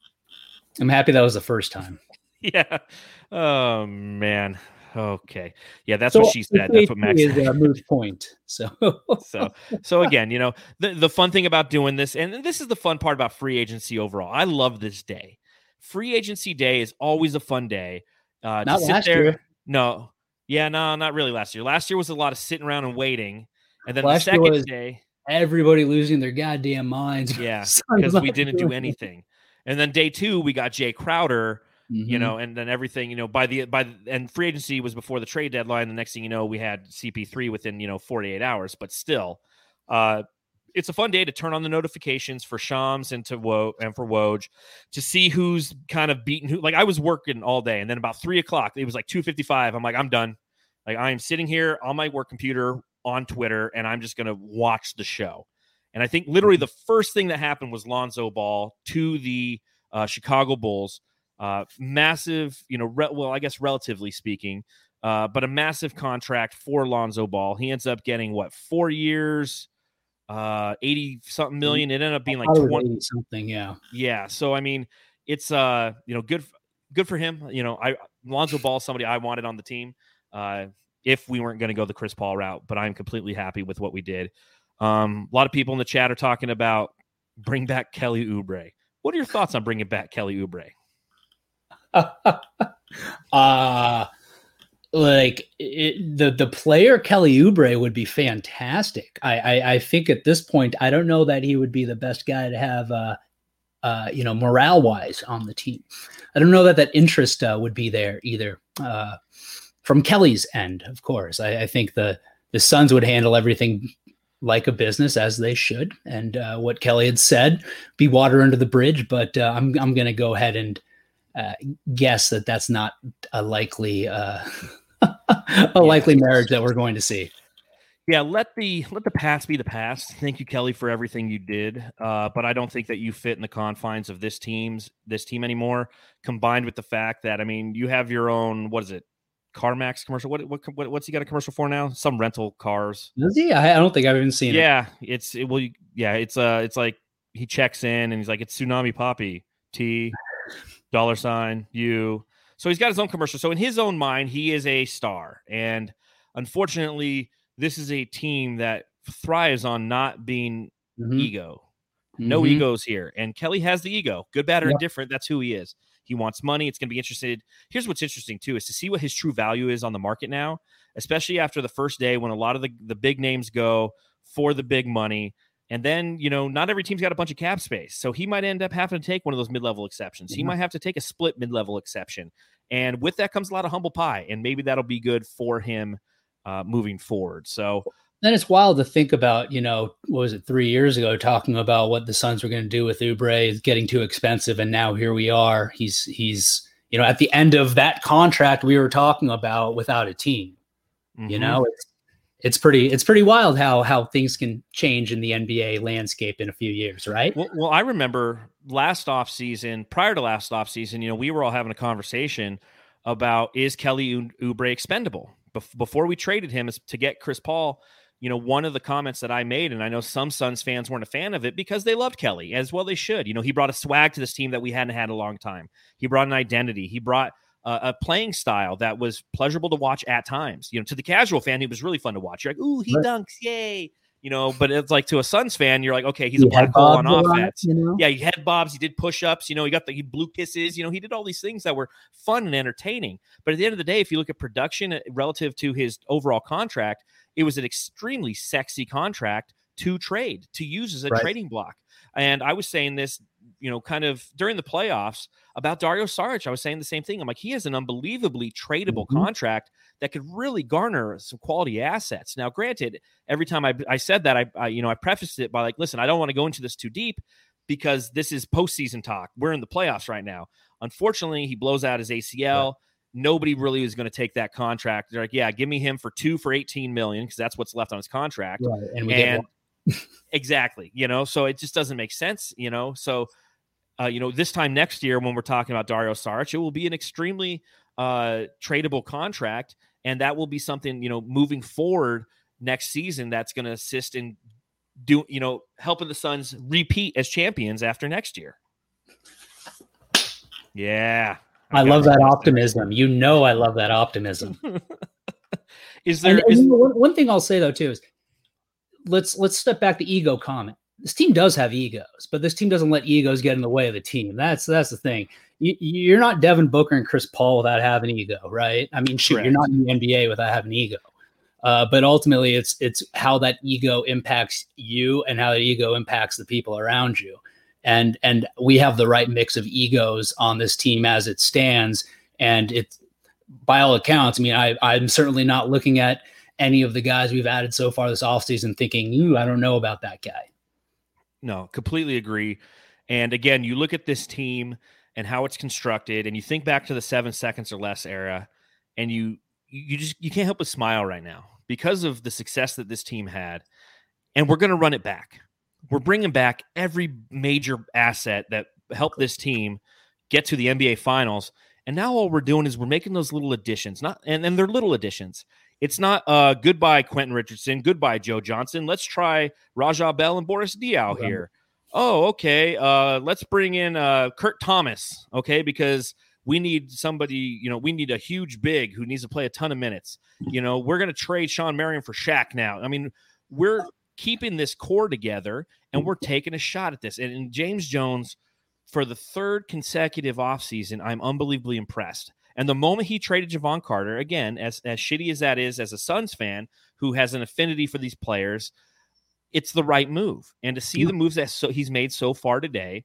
I'm happy that was the first time. Yeah. Oh man. Okay. Yeah, that's so what she said. That's what Max is a moot point. So so so again, you know, the the fun thing about doing this, and this is the fun part about free agency overall. I love this day. Free agency day is always a fun day. Uh, not last there, year. No. Yeah, no, not really last year. Last year was a lot of sitting around and waiting. And then last the second day, everybody losing their goddamn minds. Yeah, because we didn't do anything. And then day two, we got Jae Crowder Mm-hmm. you know, and then everything, you know, by the by the, and free agency was before the trade deadline. The next thing you know, we had CP3 within you know 48 hours, but still, uh, it's a fun day to turn on the notifications for Shams and to Wo and for Woj to see who's kind of beaten who. Like I was working all day, and then about three o'clock, it was like two fifty five. I'm like, I'm done. Like I am sitting here on my work computer on Twitter, and I'm just gonna watch the show. And I think literally the first thing that happened was Lonzo Ball to the uh, Chicago Bulls uh, massive, you know, re- well, I guess relatively speaking, uh, but a massive contract for Lonzo Ball. He ends up getting what four years, uh, eighty something million. It ended up being like twenty something. Yeah, yeah. So I mean, it's uh, you know, good, good for him. You know, I Lonzo Ball, somebody I wanted on the team. Uh, if we weren't going to go the Chris Paul route, but I'm completely happy with what we did. Um, a lot of people in the chat are talking about bring back Kelly Oubre. What are your thoughts on bringing back Kelly Oubre? uh like it, the the player Kelly Oubre would be fantastic. I, I, I think at this point I don't know that he would be the best guy to have uh uh you know morale wise on the team. I don't know that that interest uh, would be there either. Uh, from Kelly's end, of course, I, I think the the Suns would handle everything like a business as they should. And uh, what Kelly had said, be water under the bridge. But uh, I'm I'm going to go ahead and uh, guess that that's not a likely uh, a yeah, likely marriage that we're going to see. Yeah, let the let the past be the past. Thank you, Kelly, for everything you did. Uh, but I don't think that you fit in the confines of this team's this team anymore. Combined with the fact that I mean, you have your own what is it, CarMax commercial? What, what, what what's he got a commercial for now? Some rental cars. Does he? I, I don't think I've even seen yeah, it. Yeah, it's it will. Yeah, it's uh, it's like he checks in and he's like, it's Tsunami Papi T dollar sign you. So he's got his own commercial. So in his own mind, he is a star. And unfortunately, this is a team that thrives on not being mm-hmm. ego. No mm-hmm. egos here. And Kelly has the ego. Good, bad, or yep. indifferent. That's who he is. He wants money. It's going to be interested. Here's what's interesting too is to see what his true value is on the market now, especially after the first day when a lot of the, the big names go for the big money. And then, you know, not every team's got a bunch of cap space. So he might end up having to take one of those mid level exceptions. He might have to take a split mid level exception. And with that comes a lot of humble pie. And maybe that'll be good for him uh, moving forward. So then it's wild to think about, you know, what was it three years ago talking about what the Suns were going to do with Oubre getting too expensive. And now here we are. He's, he's, you know, at the end of that contract we were talking about without a team. Mm-hmm. You know, it's, it's pretty it's pretty wild how how things can change in the NBA landscape in a few years, right? Well, well I remember last off season, prior to last off season, you know, we were all having a conversation about is Kelly Oubre expendable before we traded him to get Chris Paul. You know, one of the comments that I made, and I know some Suns fans weren't a fan of it because they loved Kelly as well. They should. You know, he brought a swag to this team that we hadn't had a long time. He brought an identity. He brought uh, a playing style that was pleasurable to watch at times. You know, to the casual fan, he was really fun to watch. You're like, ooh, he right. dunks, yay! You know, but it's like to a Suns fan, you're like, okay, he's he a black hole on offense. you know? Yeah, he had bobs, he did push ups. You know, he got the he blew kisses. You know, he did all these things that were fun and entertaining. But at the end of the day, if you look at production uh, relative to his overall contract, it was an extremely sexy contract to trade to use as a right. trading block. And I was saying this, you know, kind of during the playoffs about Dario Saric. I was saying the same thing. I'm like, he has an unbelievably tradable mm-hmm. contract that could really garner some quality assets. Now, granted, every time I, I said that, I, I, you know, I prefaced it by like, listen, I don't want to go into this too deep because this is postseason talk. We're in the playoffs right now. Unfortunately, he blows out his ACL. Right. Nobody really is going to take that contract. They're like, yeah, give me him for two for 18 million because that's what's left on his contract. Right. And, and exactly. You know, so it just doesn't make sense, you know. So uh, you know, this time next year when we're talking about Dario Saric, it will be an extremely uh tradable contract, and that will be something, you know, moving forward next season that's going to assist in do you know helping the Suns repeat as champions after next year. Yeah. I, I love that optimism. You know I love that optimism. is there and, is, and one, one thing I'll say though too is let's let's step back the ego comment. This team does have egos, but this team doesn't let egos get in the way of the team. That's that's the thing. You, are not Devin Booker and Chris Paul without having ego, right? I mean, shoot, Correct. you're not in the NBA without having ego. Uh, but ultimately, it's it's how that ego impacts you and how that ego impacts the people around you. And and we have the right mix of egos on this team as it stands. And it's by all accounts, I mean, I, I'm certainly not looking at any of the guys we've added so far this offseason thinking, ooh, I don't know about that guy. No, completely agree. And again, you look at this team and how it's constructed, and you think back to the seven seconds or less era, and you you just you can't help but smile right now because of the success that this team had. And we're going to run it back. We're mm-hmm. bringing back every major asset that helped this team get to the NBA Finals. And now all we're doing is we're making those little additions, not and, and they're little additions. It's not uh, goodbye Quentin Richardson, goodbye Joe Johnson. Let's try Raja Bell and Boris Diaw here. Oh, okay. Uh, let's bring in uh, Kurt Thomas, okay, because we need somebody, you know, we need a huge big who needs to play a ton of minutes. You know, we're going to trade Shawn Marion for Shaq now. I mean, we're keeping this core together and we're taking a shot at this. And, and James Jones, for the third consecutive offseason, I'm unbelievably impressed. And the moment he traded Jevon Carter, again, as, as shitty as that is as a Suns fan who has an affinity for these players, it's the right move. And to see yeah. the moves that so, he's made so far today,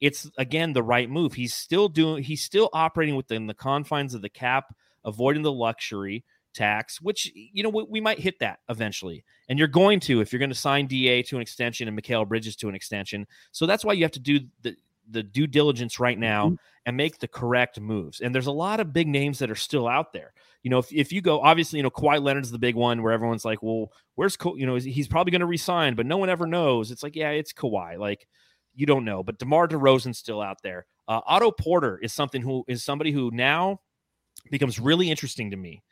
it's again the right move. He's still doing he's still operating within the confines of the cap, avoiding the luxury tax, which you know we, we might hit that eventually. And you're going to if you're going to sign DA to an extension and Mikal Bridges to an extension. So that's why you have to do the the due diligence right now mm-hmm. and make the correct moves. And there's a lot of big names that are still out there. You know, if, if you go, obviously, you know, Kawhi Leonard's the big one where everyone's like, well, where's, Ka-? you know, he's probably going to resign, but no one ever knows. It's like, yeah, it's Kawhi. Like, you don't know. But DeMar DeRozan's still out there. Uh, Otto Porter is something who is somebody who now becomes really interesting to me.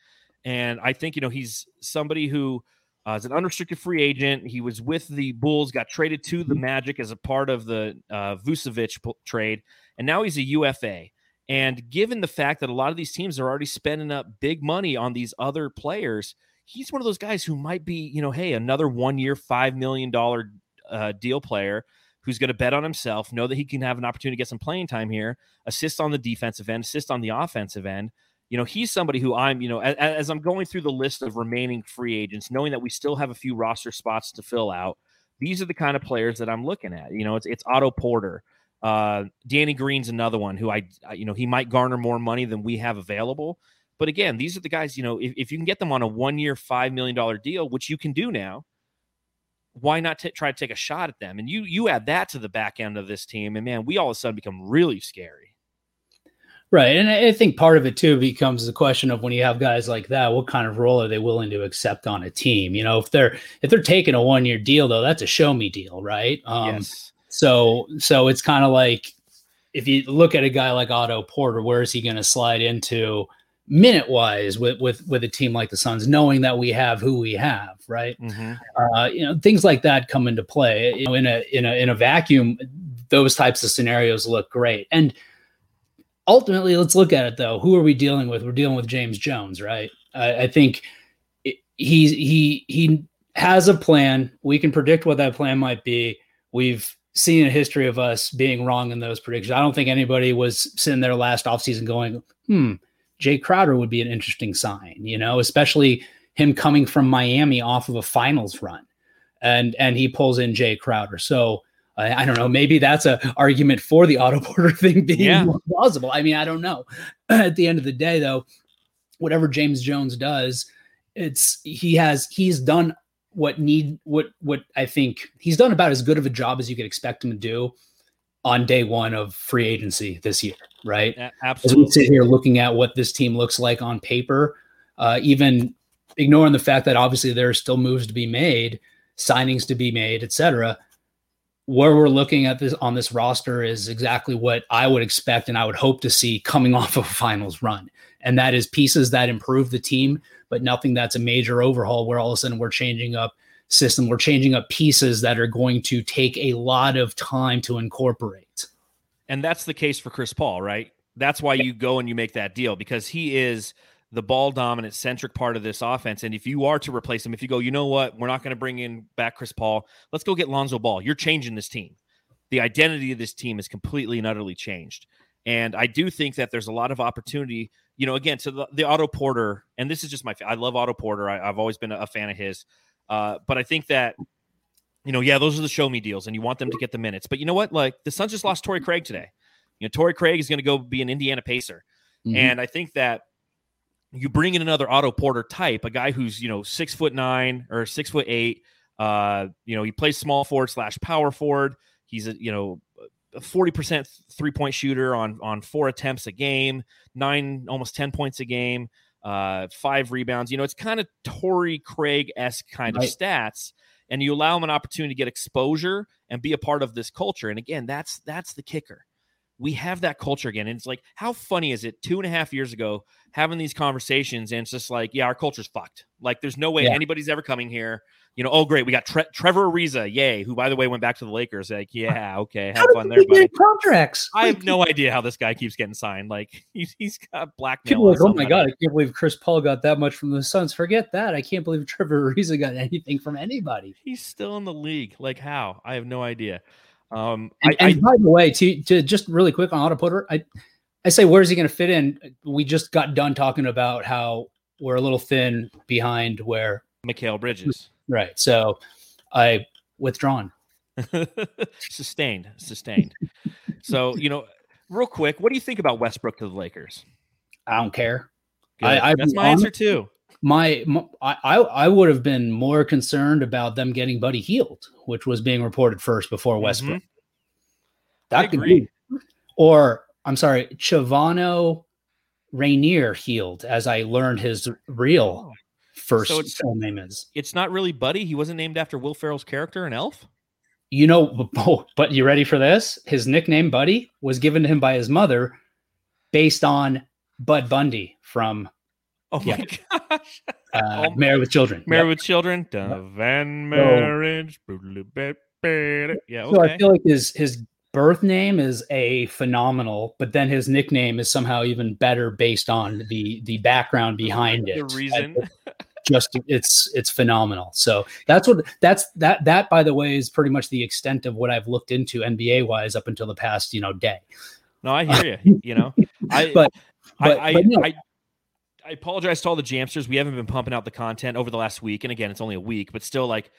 And I think, you know, he's somebody who, uh, as an unrestricted free agent, he was with the Bulls, got traded to the mm-hmm. Magic as a part of the uh, Vucevic trade, and now he's a UFA. And given the fact that a lot of these teams are already spending up big money on these other players, he's one of those guys who might be, you know, hey, another one year, $5 million uh, deal player who's going to bet on himself, know that he can have an opportunity to get some playing time here, assist on the defensive end, assist on the offensive end you know, he's somebody who I'm, you know, as, as, I'm going through the list of remaining free agents, knowing that we still have a few roster spots to fill out, these are the kind of players that I'm looking at. You know, it's it's Otto Porter. Uh, Danny Green's another one who I, you know, he might garner more money than we have available. But again, these are the guys, you know, if, if you can get them on a one year, $5 million deal, which you can do now, why not t- try to take a shot at them? And you, you add that to the back end of this team, and man, we all of a sudden become really scary. Right. And I think part of it too becomes the question of when you have guys like that, what kind of role are they willing to accept on a team? You know, if they're if they're taking a one year deal though, that's a show me deal, right? Um yes. so so it's kind of like if you look at a guy like Otto Porter, where is he going to slide into minute wise with with with a team like the Suns, knowing that we have who we have, right? Mhm. uh, you know things like that come into play you know in a in a in a vacuum those types of scenarios look great and ultimately let's look at it though. Who are we dealing with? We're dealing with james jones right? I, I think he's he he has a plan. We can predict what that plan might be. We've seen a history of us being wrong in those predictions. I don't think anybody was sitting there last offseason going hmm Jae Crowder would be an interesting sign you know especially him coming from Miami off of a finals run, and and he pulls in Jae Crowder. So I, I don't know. Maybe that's a argument for the Otto Porter thing being Yeah. more plausible. I mean, I don't know. At the end of the day, though, whatever James Jones does, it's he has he's done what need what what I think he's done about as good of a job as you could expect him to do on day one of free agency this year, right? A- as we Absolutely. sit here looking at what this team looks like on paper, uh, even ignoring the fact that obviously there are still moves to be made, signings to be made, etc. Where we're looking at this on this roster is exactly what I would expect and I would hope to see coming off of a finals run. And that is pieces that improve the team, but nothing that's a major overhaul where all of a sudden we're changing up system, we're changing up pieces that are going to take a lot of time to incorporate. And that's the case for Chris Paul, right? That's why you go and you make that deal because he is the ball dominant centric part of this offense. And if you are to replace him, if you go, you know what, we're not going to bring in back Chris Paul, let's go get Lonzo Ball. You're changing this team. The identity of this team is completely and utterly changed. And I do think that there's a lot of opportunity, you know, again, to the, the Otto Porter, and this is just my, I love Otto Porter. I, I've always been a, a fan of his. Uh, but I think that, you know, yeah, those are the show me deals and you want them to get the minutes. But you know what? Like the Suns just lost Torrey Craig today. You know, Torrey Craig is going to go be an Indiana Pacer. Mhm. And I think that you bring in another Otto Porter type, a guy who's, you know, six foot nine or six foot eight. Uh, you know, he plays small forward slash power forward. He's a, you know, a 40% three point shooter on on four attempts a game, nine, almost 10 points a game, uh, five rebounds. You know, it's kind of Torrey Craig esque kind of stats. And you allow him an opportunity to get exposure and be a part of this culture. And again, that's that's the kicker we have that culture again. And it's like, how funny is it two and a half years ago having these conversations? And it's just like, yeah, our culture's fucked. Like, there's no way Yeah. anybody's ever coming here. You know, oh, great. We got Tre- Trevor Ariza, yay, who, by the way, went back to the Lakers. Like, yeah, okay, have fun there, buddy. contracts? I have no idea how this guy keeps getting signed. Like, he's, he's got blackmail. People like, oh my god, I can't believe Chris Paul got that much from the Suns. Forget that. I can't believe Trevor Ariza got anything from anybody. He's still in the league. Like, how? I have no idea. Um, And, I, and by the way, to, to just really quick on Otto I I say where's he going to fit in? We just got done talking about how we're a little thin behind where I, Mikal Bridges. right. So I withdrawn. sustained, sustained. so, you know, real quick, what do you think about Westbrook to the Lakers? I don't care. I- I'd That's my answer too. My, my I I I would have been more concerned about them getting Buddy Hield, which was being reported first before Westbrook. Mm-hmm. I That could agree. be. Or I'm sorry, Chavano Rainier Hield, as I learned his real Oh, first So full name is. It's not really Buddy. He wasn't named after Will Ferrell's character in Elf. You know, oh, but you ready for this? His nickname Buddy was given to him by his mother based on Bud Bundy from Oh Yeah. my gosh. uh, Oh, Married with Children. Married Yep. with Children. And marriage. Yeah, So I feel like his his birth name is a phenomenal, but then his nickname is somehow even better based on the the background behind it. The reason. just it's it's phenomenal. So that's what that's that that by the way is pretty much the extent of what I've looked into NBA wise up until the past you know day. No, I hear you. You know, I, But- but- I, I, but no. I, I apologize to all the Jamsters. We haven't been pumping out the content over the last week, and again, it's only a week, but still, like,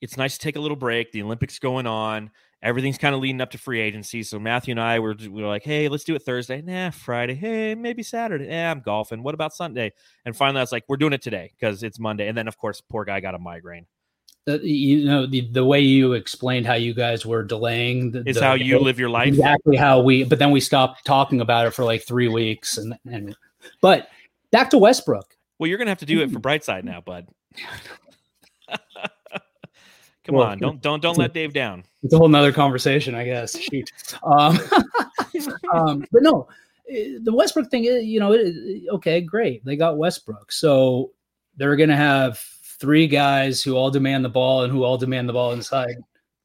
it's nice to take a little break. The Olympics going on, everything's kind of leading up to free agency. So Matthew and I were we were like, hey, let's do it Thursday. Nah, Friday. Hey, maybe Saturday. Yeah, I'm golfing. What about Sunday? And finally, I was like, we're doing it today because it's Monday. And then, of course, poor guy got a migraine. uh, you know the, the way you explained how you guys were delaying the, is the, how you live your life. exactly how we but then we stopped talking about it for like three weeks and and but back to westbrook. Well, you're gonna have to do it for Brightside now, bud. Come Well, on, don't don't don't let Dave down. it's a whole nother conversation i guess. Shoot. Um, um but no eh, the westbrook thing eh, you know okay great. They got westbrook. So they're gonna have three guys who all demand the ball and who all demand the ball inside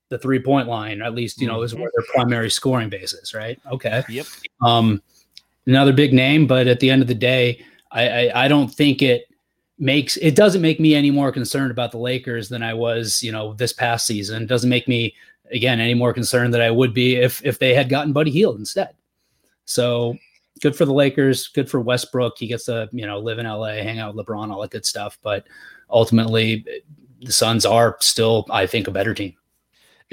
the three point line at least you know is where their primary scoring basis right? Okay. Yep. um, another big name, but at the end of the day, I, I, I don't think it makes it doesn't make me any more concerned about the Lakers than I was, you know, this past season. It doesn't make me again any more concerned that I would be if if they had gotten Buddy Hield instead. So good for the Lakers, good for Westbrook. He gets to you know live in LA, hang out with LeBron, all that good stuff. But ultimately, the Suns are still, I think, a better team.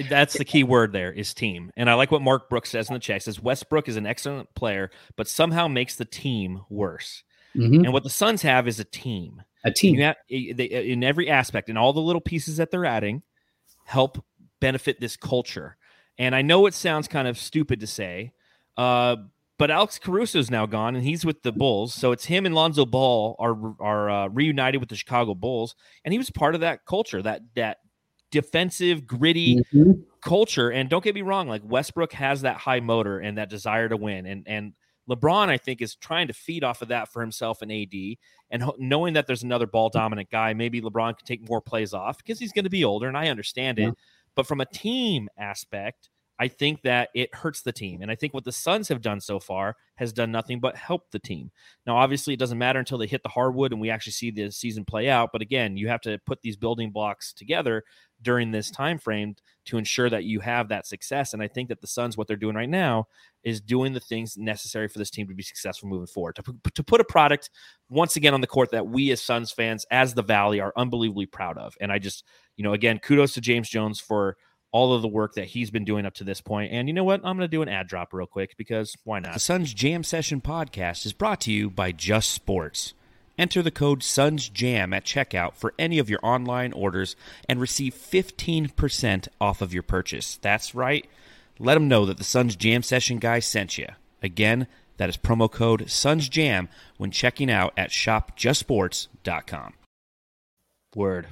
That's the key word there is team. And I like what Mark Brooks says in the chat. He says Westbrook is an excellent player, but somehow makes the team worse. Mhm. And what the Suns have is a team. A team. Have, eh, they, in every aspect and all the little pieces that they're adding help benefit this culture. And I know it sounds kind of stupid to say, uh, but Alex Caruso is now gone and he's with the Bulls. So it's him and Lonzo Ball are are uh, reunited with the Chicago Bulls, and he was part of that culture, that that defensive, gritty Mhm. culture. And don't get me wrong, like Westbrook has that high motor and that desire to win, and and LeBron, I think, is trying to feed off of that for himself and AD, and ho- knowing that there's another ball dominant guy, maybe LeBron can take more plays off because he's going to be older, and I understand Yeah. it. But from a team aspect, I think that it hurts the team, and I think what the Suns have done so far has done nothing but help the team. Now, obviously, it doesn't matter until they hit the hardwood and we actually see the season play out. But again, you have to put these building blocks together during this time frame to ensure that you have that success. And I think that the Suns, what they're doing right now, is doing the things necessary for this team to be successful moving forward. To, to put a product once again on the court that we as Suns fans, as the Valley, are unbelievably proud of. And I just, you know, again, kudos to James Jones for all of the work that he's been doing up to this point. And you know what? I'm going to do an ad drop real quick because why not? The Suns Jam Session podcast is brought to you by Just Sports. Enter the code SUNSJAM at checkout for any of your online orders and receive 15% off of your purchase. That's right. Let them know that the Suns Jam Session guy sent you. Again, that is promo code SUNSJAM when checking out at shopjustsports.com. Word.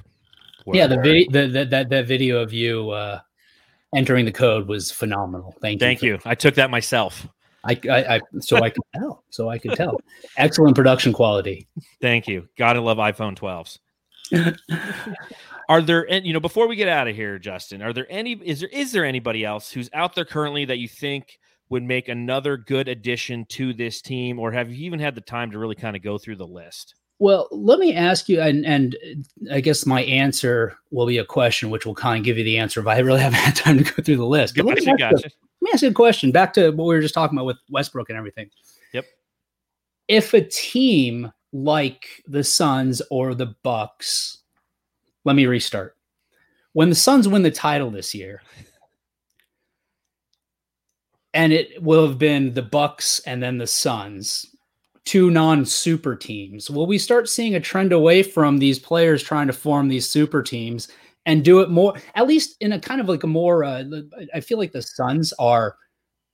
Word. Yeah, the video the, the, that that video of you uh, entering the code was phenomenal. Thank you. Thank for- you. I took that myself. I, I, I so I can tell. So I can tell. Excellent production quality. Thank you. Gotta love iPhone 12s. Are there and you know before we get out of here, Justin, are there any is there is there anybody else who's out there currently that you think would make another good addition to this team, or have you even had the time to really kind of go through the list? Well, let me ask you, and and I guess my answer will be a question, which will kind of give you the answer. If I really haven't had time to go through the list, But let, me Gotcha, gotcha. Let me ask you a question. Back to what we were just talking about with Westbrook and everything. Yep. If a team like the Suns or the Bucks, let me restart. When the Suns win the title this year, and it will have been the Bucks and then the Suns, two non-super teams. Will we start seeing a trend away from these players trying to form these super teams and do it more, at least in a kind of like a more? Uh, I feel like the Suns are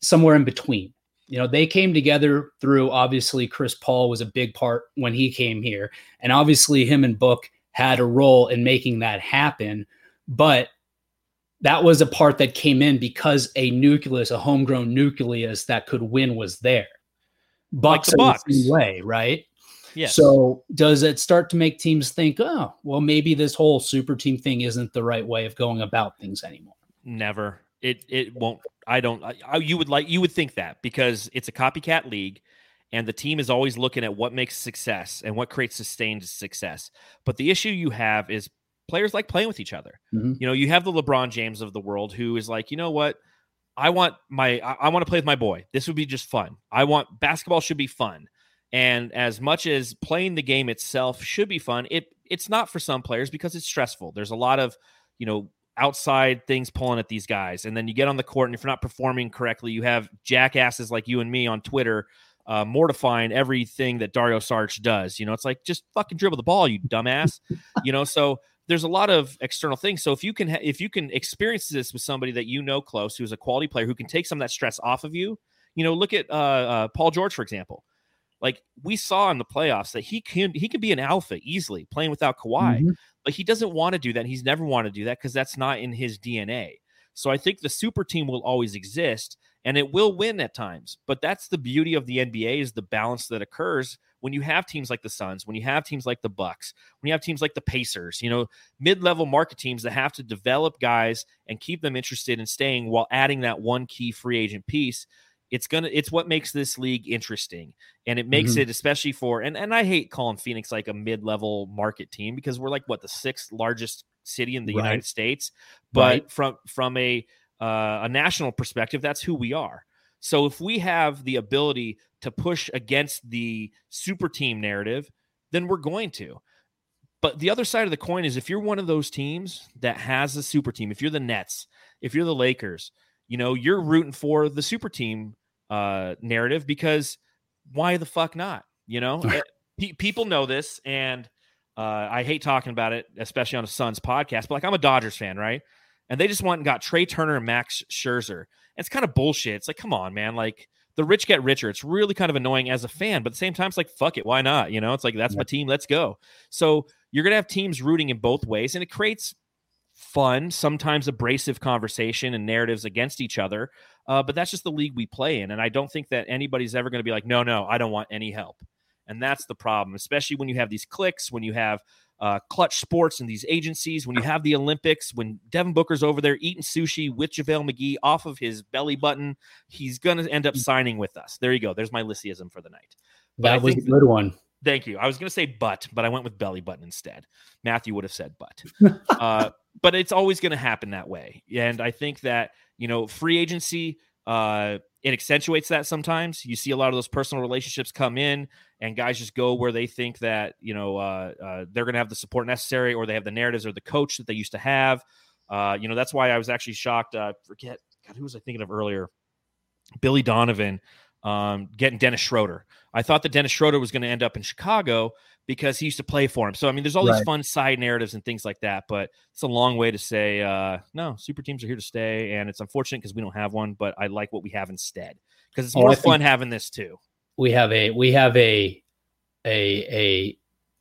somewhere in between. You know, they came together through obviously Chris Paul was a big part when he came here, and obviously him and Book had a role in making that happen, but that was a part that came in because a nucleus, a homegrown nucleus that could win was there. Like Bucks the Bucks. way, right? Yes. So does it start to make teams think, oh, well, maybe this whole super team thing isn't the right way of going about things anymore? Never. It it won't. I don't. I, you would like you would think that because it's a copycat league, and the team is always looking at what makes success and what creates sustained success. But the issue you have is players like playing with each other. Mhm. You know, you have the LeBron James of the world who is like, you know what? I want my I, I want to play with my boy. This would be just fun. I want basketball should be fun. And as much as playing the game itself should be fun, it it's not for some players because it's stressful. There's a lot of, you know, outside things pulling at these guys. And then you get on the court and if you're not performing correctly, you have jackasses like you and me on Twitter uh, mortifying everything that Dario Sarge does. You know, it's like just fucking dribble the ball, you dumbass. you know, so there's a lot of external things. So if you can ha- if you can experience this with somebody that you know close, who's a quality player, who can take some of that stress off of you, you know, look at uh, uh, Paul George for example. Like we saw in the playoffs that he can he can be an alpha easily playing without Kawhi, mm-hmm. but he doesn't want to do that. He's never wanted to do that because that's not in his DNA. So I think the super team will always exist and it will win at times. But that's the beauty of the NBA is the balance that occurs when you have teams like the Suns, when you have teams like the Bucks, when you have teams like the Pacers, you know, mid-level market teams that have to develop guys and keep them interested in staying while adding that one key free agent piece it's gonna it's what makes this league interesting and it makes mm-hmm. it especially for and and i hate calling phoenix like a mid-level market team because we're like what the sixth largest city in the right. united states but right. from from a uh, a national perspective that's who we are so if we have the ability to push against the super team narrative then we're going to but the other side of the coin is if you're one of those teams that has a super team if you're the nets if you're the lakers you know, you're rooting for the super team uh, narrative because why the fuck not? You know, eh, people know this, and uh, I hate talking about it, especially on a Suns podcast. But like, I'm a Dodgers fan, right? And they just went and got Trea Turner and Max Scherzer. And it's kind of bullshit. It's like, come on, man. Like, the rich get richer. It's really kind of annoying as a fan, but at the same time, it's like, fuck it, why not? You know, it's like that's yeah. my team, let's go. So you're gonna have teams rooting in both ways, and it creates fun, sometimes abrasive conversation and narratives against each other. Uh, but that's just the league we play in. And I don't think that anybody's ever going to be like, no, no, I don't want any help. And that's the problem, especially when you have these cliques, when you have uh, clutch sports and these agencies, when you have the Olympics, when Devin Booker's over there eating sushi with JaVale McGee off of his belly button, he's going to end up signing with us. There you go. There's my Lysiism for the night. But that was a good one. Thank you. I was going to say butt, but I went with belly button instead. Matthew would have said butt. uh, but it's always going to happen that way. And I think that, you know, free agency, uh, it accentuates that sometimes. You see a lot of those personal relationships come in, and guys just go where they think that, you know, uh, uh, they're going to have the support necessary or they have the narratives or the coach that they used to have. Uh, you know, that's why I was actually shocked. Uh, forget, God, who was I thinking of earlier? Billy Donovan um, getting Dennis Schroeder. I thought that Dennis Schroeder was going to end up in Chicago because he used to play for him. So I mean, there's all right. these fun side narratives and things like that. But it's a long way to say uh, no. Super teams are here to stay, and it's unfortunate because we don't have one. But I like what we have instead because it's oh, more oh, fun having this too. We have a we have a a a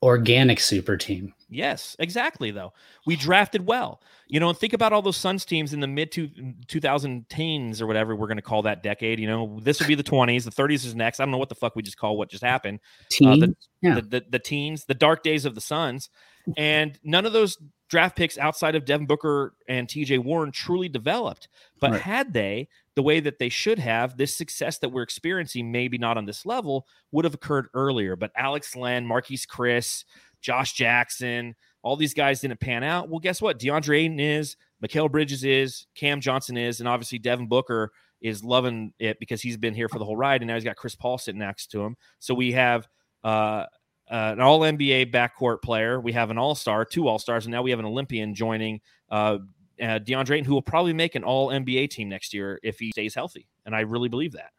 organic super team. Yes, exactly. Though we drafted well, you know, and think about all those Suns teams in the mid two, 2000 teens or whatever we're going to call that decade. You know, this would be the 20s, the 30s is next. I don't know what the fuck we just call what just happened. Teen? Uh, the, yeah. the, the, the teens, the dark days of the Suns, and none of those draft picks outside of Devin Booker and TJ Warren truly developed. But right. had they, the way that they should have, this success that we're experiencing, maybe not on this level, would have occurred earlier. But Alex Len, Marquese Chriss, Josh Jackson, all these guys didn't pan out. Well, guess what? DeAndre Ayton is, Mikal Bridges is, Cam Johnson is, and obviously Devin Booker is loving it because he's been here for the whole ride, and now he's got Chris Paul sitting next to him. So we have uh, uh, an All NBA backcourt player, we have an All Star, two All Stars, and now we have an Olympian joining uh, uh, DeAndre who will probably make an All NBA team next year if he stays healthy, and I really believe that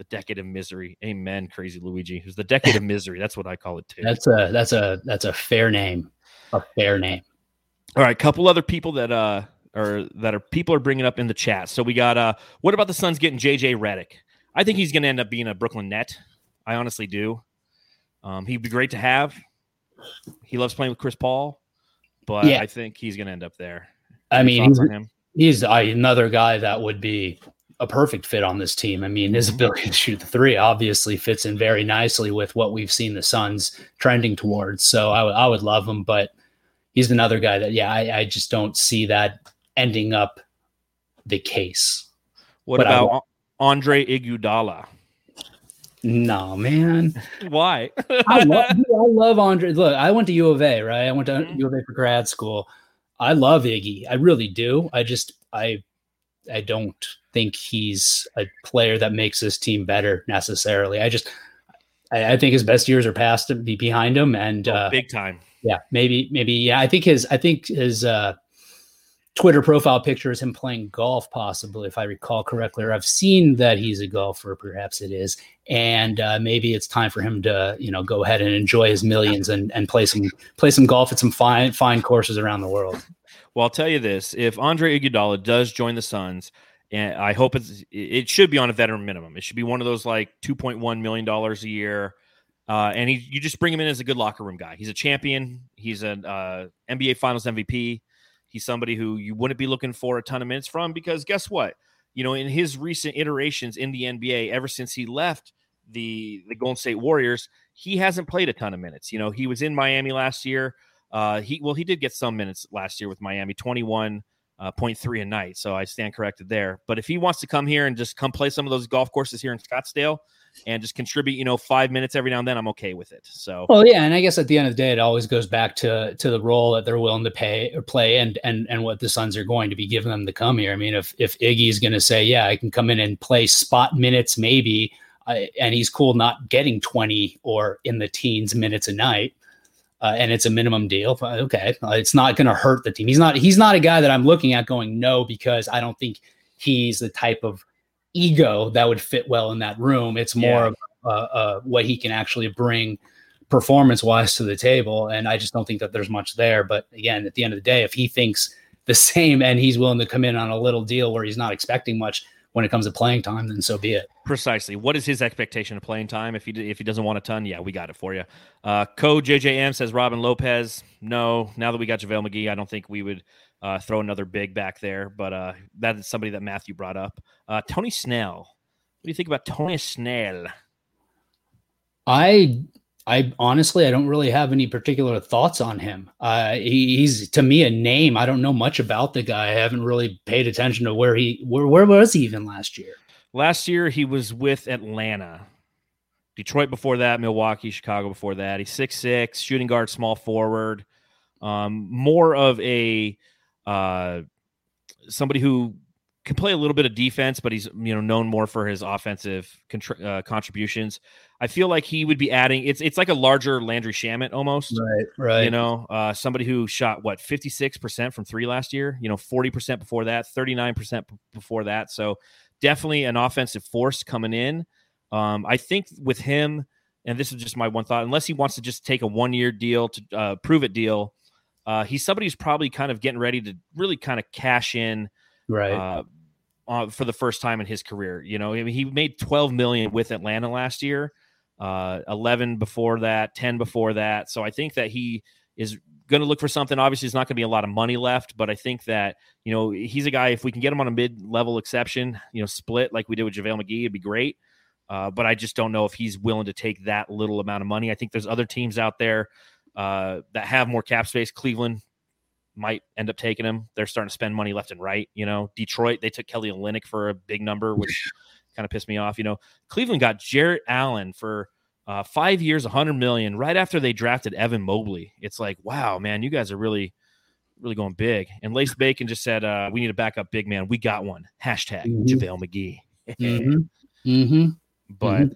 the decade of misery. Amen, crazy Luigi. It was the decade of misery. That's what I call it too. That's a that's a that's a fair name. A fair name. All right, couple other people that uh or that are people are bringing up in the chat. So we got uh what about the Suns getting JJ Redick? I think he's going to end up being a Brooklyn net. I honestly do. Um, he'd be great to have. He loves playing with Chris Paul, but yeah. I think he's going to end up there. I mean, he's, he's another guy that would be a perfect fit on this team. I mean, his mm-hmm. ability to shoot the three obviously fits in very nicely with what we've seen the Suns trending towards. So I, w- I would love him, but he's another guy that, yeah, I, I just don't see that ending up the case. What but about Andre Iguodala? No, man. Why? I, love, I love Andre. Look, I went to U of A, right? I went to mm-hmm. U of A for grad school. I love Iggy. I really do. I just, I, I don't think he's a player that makes this team better necessarily. I just I, I think his best years are past him, be behind him, and oh, uh, big time. Yeah, maybe maybe yeah. I think his I think his uh, Twitter profile picture is him playing golf, possibly, if I recall correctly, or I've seen that he's a golfer. Perhaps it is, and uh, maybe it's time for him to, you know, go ahead and enjoy his millions and and play some play some golf at some fine fine courses around the world. Well, I'll tell you this: if Andre Iguodala does join the Suns, and I hope it's it should be on a veteran minimum. It should be one of those like two point one million dollars a year. Uh, and he, you just bring him in as a good locker room guy. He's a champion. He's an uh, NBA Finals MVP. He's somebody who you wouldn't be looking for a ton of minutes from because guess what? You know, in his recent iterations in the NBA, ever since he left the the Golden State Warriors, he hasn't played a ton of minutes. You know, he was in Miami last year. Uh, he well, he did get some minutes last year with Miami, twenty one uh, point three a night. So I stand corrected there. But if he wants to come here and just come play some of those golf courses here in Scottsdale, and just contribute, you know, five minutes every now and then, I'm okay with it. So, well, yeah, and I guess at the end of the day, it always goes back to to the role that they're willing to pay or play, and and and what the Suns are going to be giving them to come here. I mean, if if Iggy's going to say, yeah, I can come in and play spot minutes, maybe, uh, and he's cool not getting 20 or in the teens minutes a night. Uh, and it's a minimum deal. Okay, uh, it's not going to hurt the team. He's not. He's not a guy that I'm looking at going no because I don't think he's the type of ego that would fit well in that room. It's more yeah. of uh, uh, what he can actually bring performance wise to the table. And I just don't think that there's much there. But again, at the end of the day, if he thinks the same and he's willing to come in on a little deal where he's not expecting much when it comes to playing time, then so be it. Precisely. What is his expectation of playing time? If he if he doesn't want a ton, yeah, we got it for you. Uh, Code JJM says Robin Lopez. No, now that we got JaVale McGee, I don't think we would uh, throw another big back there. But uh, that is somebody that Matthew brought up. Uh, Tony Snell. What do you think about Tony Snell? I I honestly I don't really have any particular thoughts on him. Uh, he, he's to me a name. I don't know much about the guy. I haven't really paid attention to where he where where was he even last year. Last year he was with Atlanta. Detroit before that, Milwaukee, Chicago before that. He's six six, shooting guard, small forward. Um, more of a uh, somebody who can play a little bit of defense, but he's you know known more for his offensive contr- uh, contributions. I feel like he would be adding. It's it's like a larger Landry Shamet almost. Right, right. You know, uh, somebody who shot what fifty six percent from three last year. You know, forty percent before that, thirty nine percent before that. So definitely an offensive force coming in. Um, I think with him, and this is just my one thought. Unless he wants to just take a one year deal to uh, prove it deal, uh, he's somebody who's probably kind of getting ready to really kind of cash in right uh, uh, for the first time in his career. You know, I mean, he made 12 million with Atlanta last year, uh, 11 before that, 10 before that. So I think that he is going to look for something. Obviously, there's not going to be a lot of money left, but I think that you know he's a guy. If we can get him on a mid-level exception, you know, split like we did with JaVale McGee, it'd be great. Uh, but I just don't know if he's willing to take that little amount of money. I think there's other teams out there uh, that have more cap space. Cleveland might end up taking him. They're starting to spend money left and right. You know, Detroit, they took Kelly Olynyk for a big number, which kind of pissed me off. You know, Cleveland got Jarrett Allen for uh, five years, a 100 million, right after they drafted Evan Mobley. It's like, wow, man, you guys are really, really going big. And Lace Bacon just said, uh, we need a backup big man. We got one. Hashtag mm-hmm. JaVale McGee. mm-hmm. Mm-hmm. But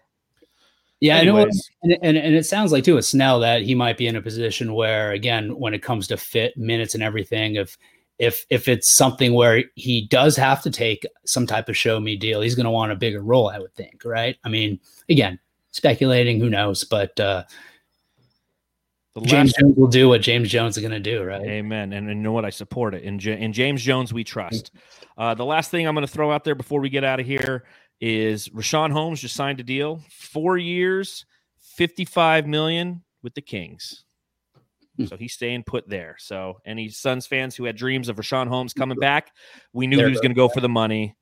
Yeah, I know, and, and, and it sounds like too with Snell that he might be in a position where, again, when it comes to fit minutes and everything, if if if it's something where he does have to take some type of show me deal, he's going to want a bigger role, I would think, right? I mean, again, speculating, who knows, but uh, James Jones will do what James Jones is going to do, right? Amen. And, and you know what? I support it. In, J- in James Jones, we trust. Uh, the last thing I'm going to throw out there before we get out of here is Richaun Holmes just signed a deal, four years, 55 million with the Kings. Hmm. So he's staying put there. So any Suns fans who had dreams of Richaun Holmes coming back, we knew there he was going to go for the money.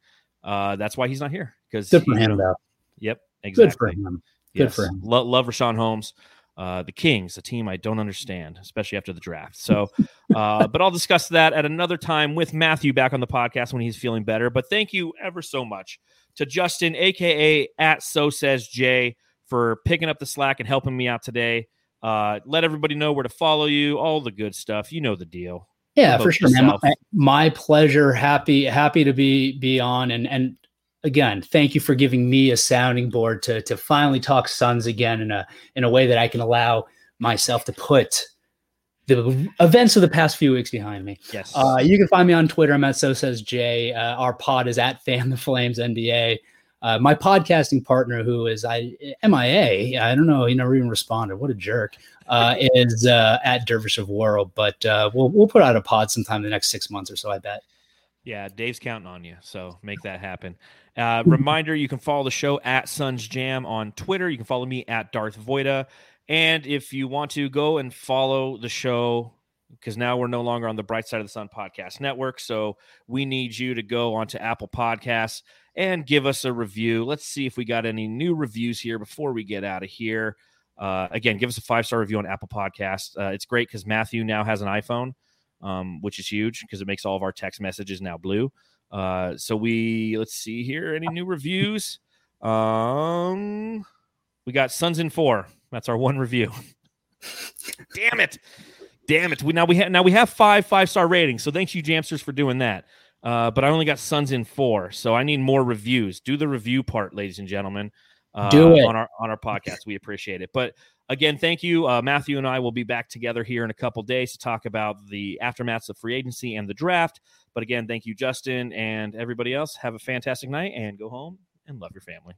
Uh, that's why he's not here. Because good for him, though. Yep, exactly. Good for him. Good yes. for him. Lo- love Richaun Holmes. Uh, the Kings, a team I don't understand, especially after the draft. So, uh, but I'll discuss that at another time with Matthew back on the podcast when he's feeling better. But thank you ever so much to Justin, aka at So Says Jay, for picking up the slack and helping me out today. Uh, let everybody know where to follow you, all the good stuff. You know the deal. Yeah, for sure. My, my, pleasure. Happy, happy to be be on. And and again, thank you for giving me a sounding board to to finally talk Suns again in a in a way that I can allow myself to put the events of the past few weeks behind me. Yes. Uh, you can find me on Twitter. I'm at So Says Jay. Uh, our pod is at Fan the Flames NBA. Uh, my podcasting partner, who is I MIA, I don't know, he never even responded. What a jerk! Uh, is uh, at Dervish of World, but uh, we'll we'll put out a pod sometime in the next six months or so. I bet. Yeah, Dave's counting on you, so make that happen. Uh, reminder: you can follow the show at Suns Jam on Twitter. You can follow me at Darth Voida, and if you want to go and follow the show because now we're no longer on the Bright Side of the Sun podcast network. So we need you to go onto Apple Podcasts and give us a review. Let's see if we got any new reviews here before we get out of here. Uh, again, give us a five star review on Apple Podcasts. Uh, it's great because Matthew now has an iPhone, um, which is huge because it makes all of our text messages now blue. Uh, so we let's see here any new reviews. Um, we got Suns in four. That's our one review. Damn it. Damn it! We now we have now we have five five star ratings. So thanks you Jamsters for doing that. Uh, but I only got Suns in four, so I need more reviews. Do the review part, ladies and gentlemen. Uh, Do it on our on our podcast. We appreciate it. But again, thank you. Uh, Matthew and I will be back together here in a couple days to talk about the aftermaths of free agency and the draft. But again, thank you, Justin, and everybody else. Have a fantastic night and go home and love your family.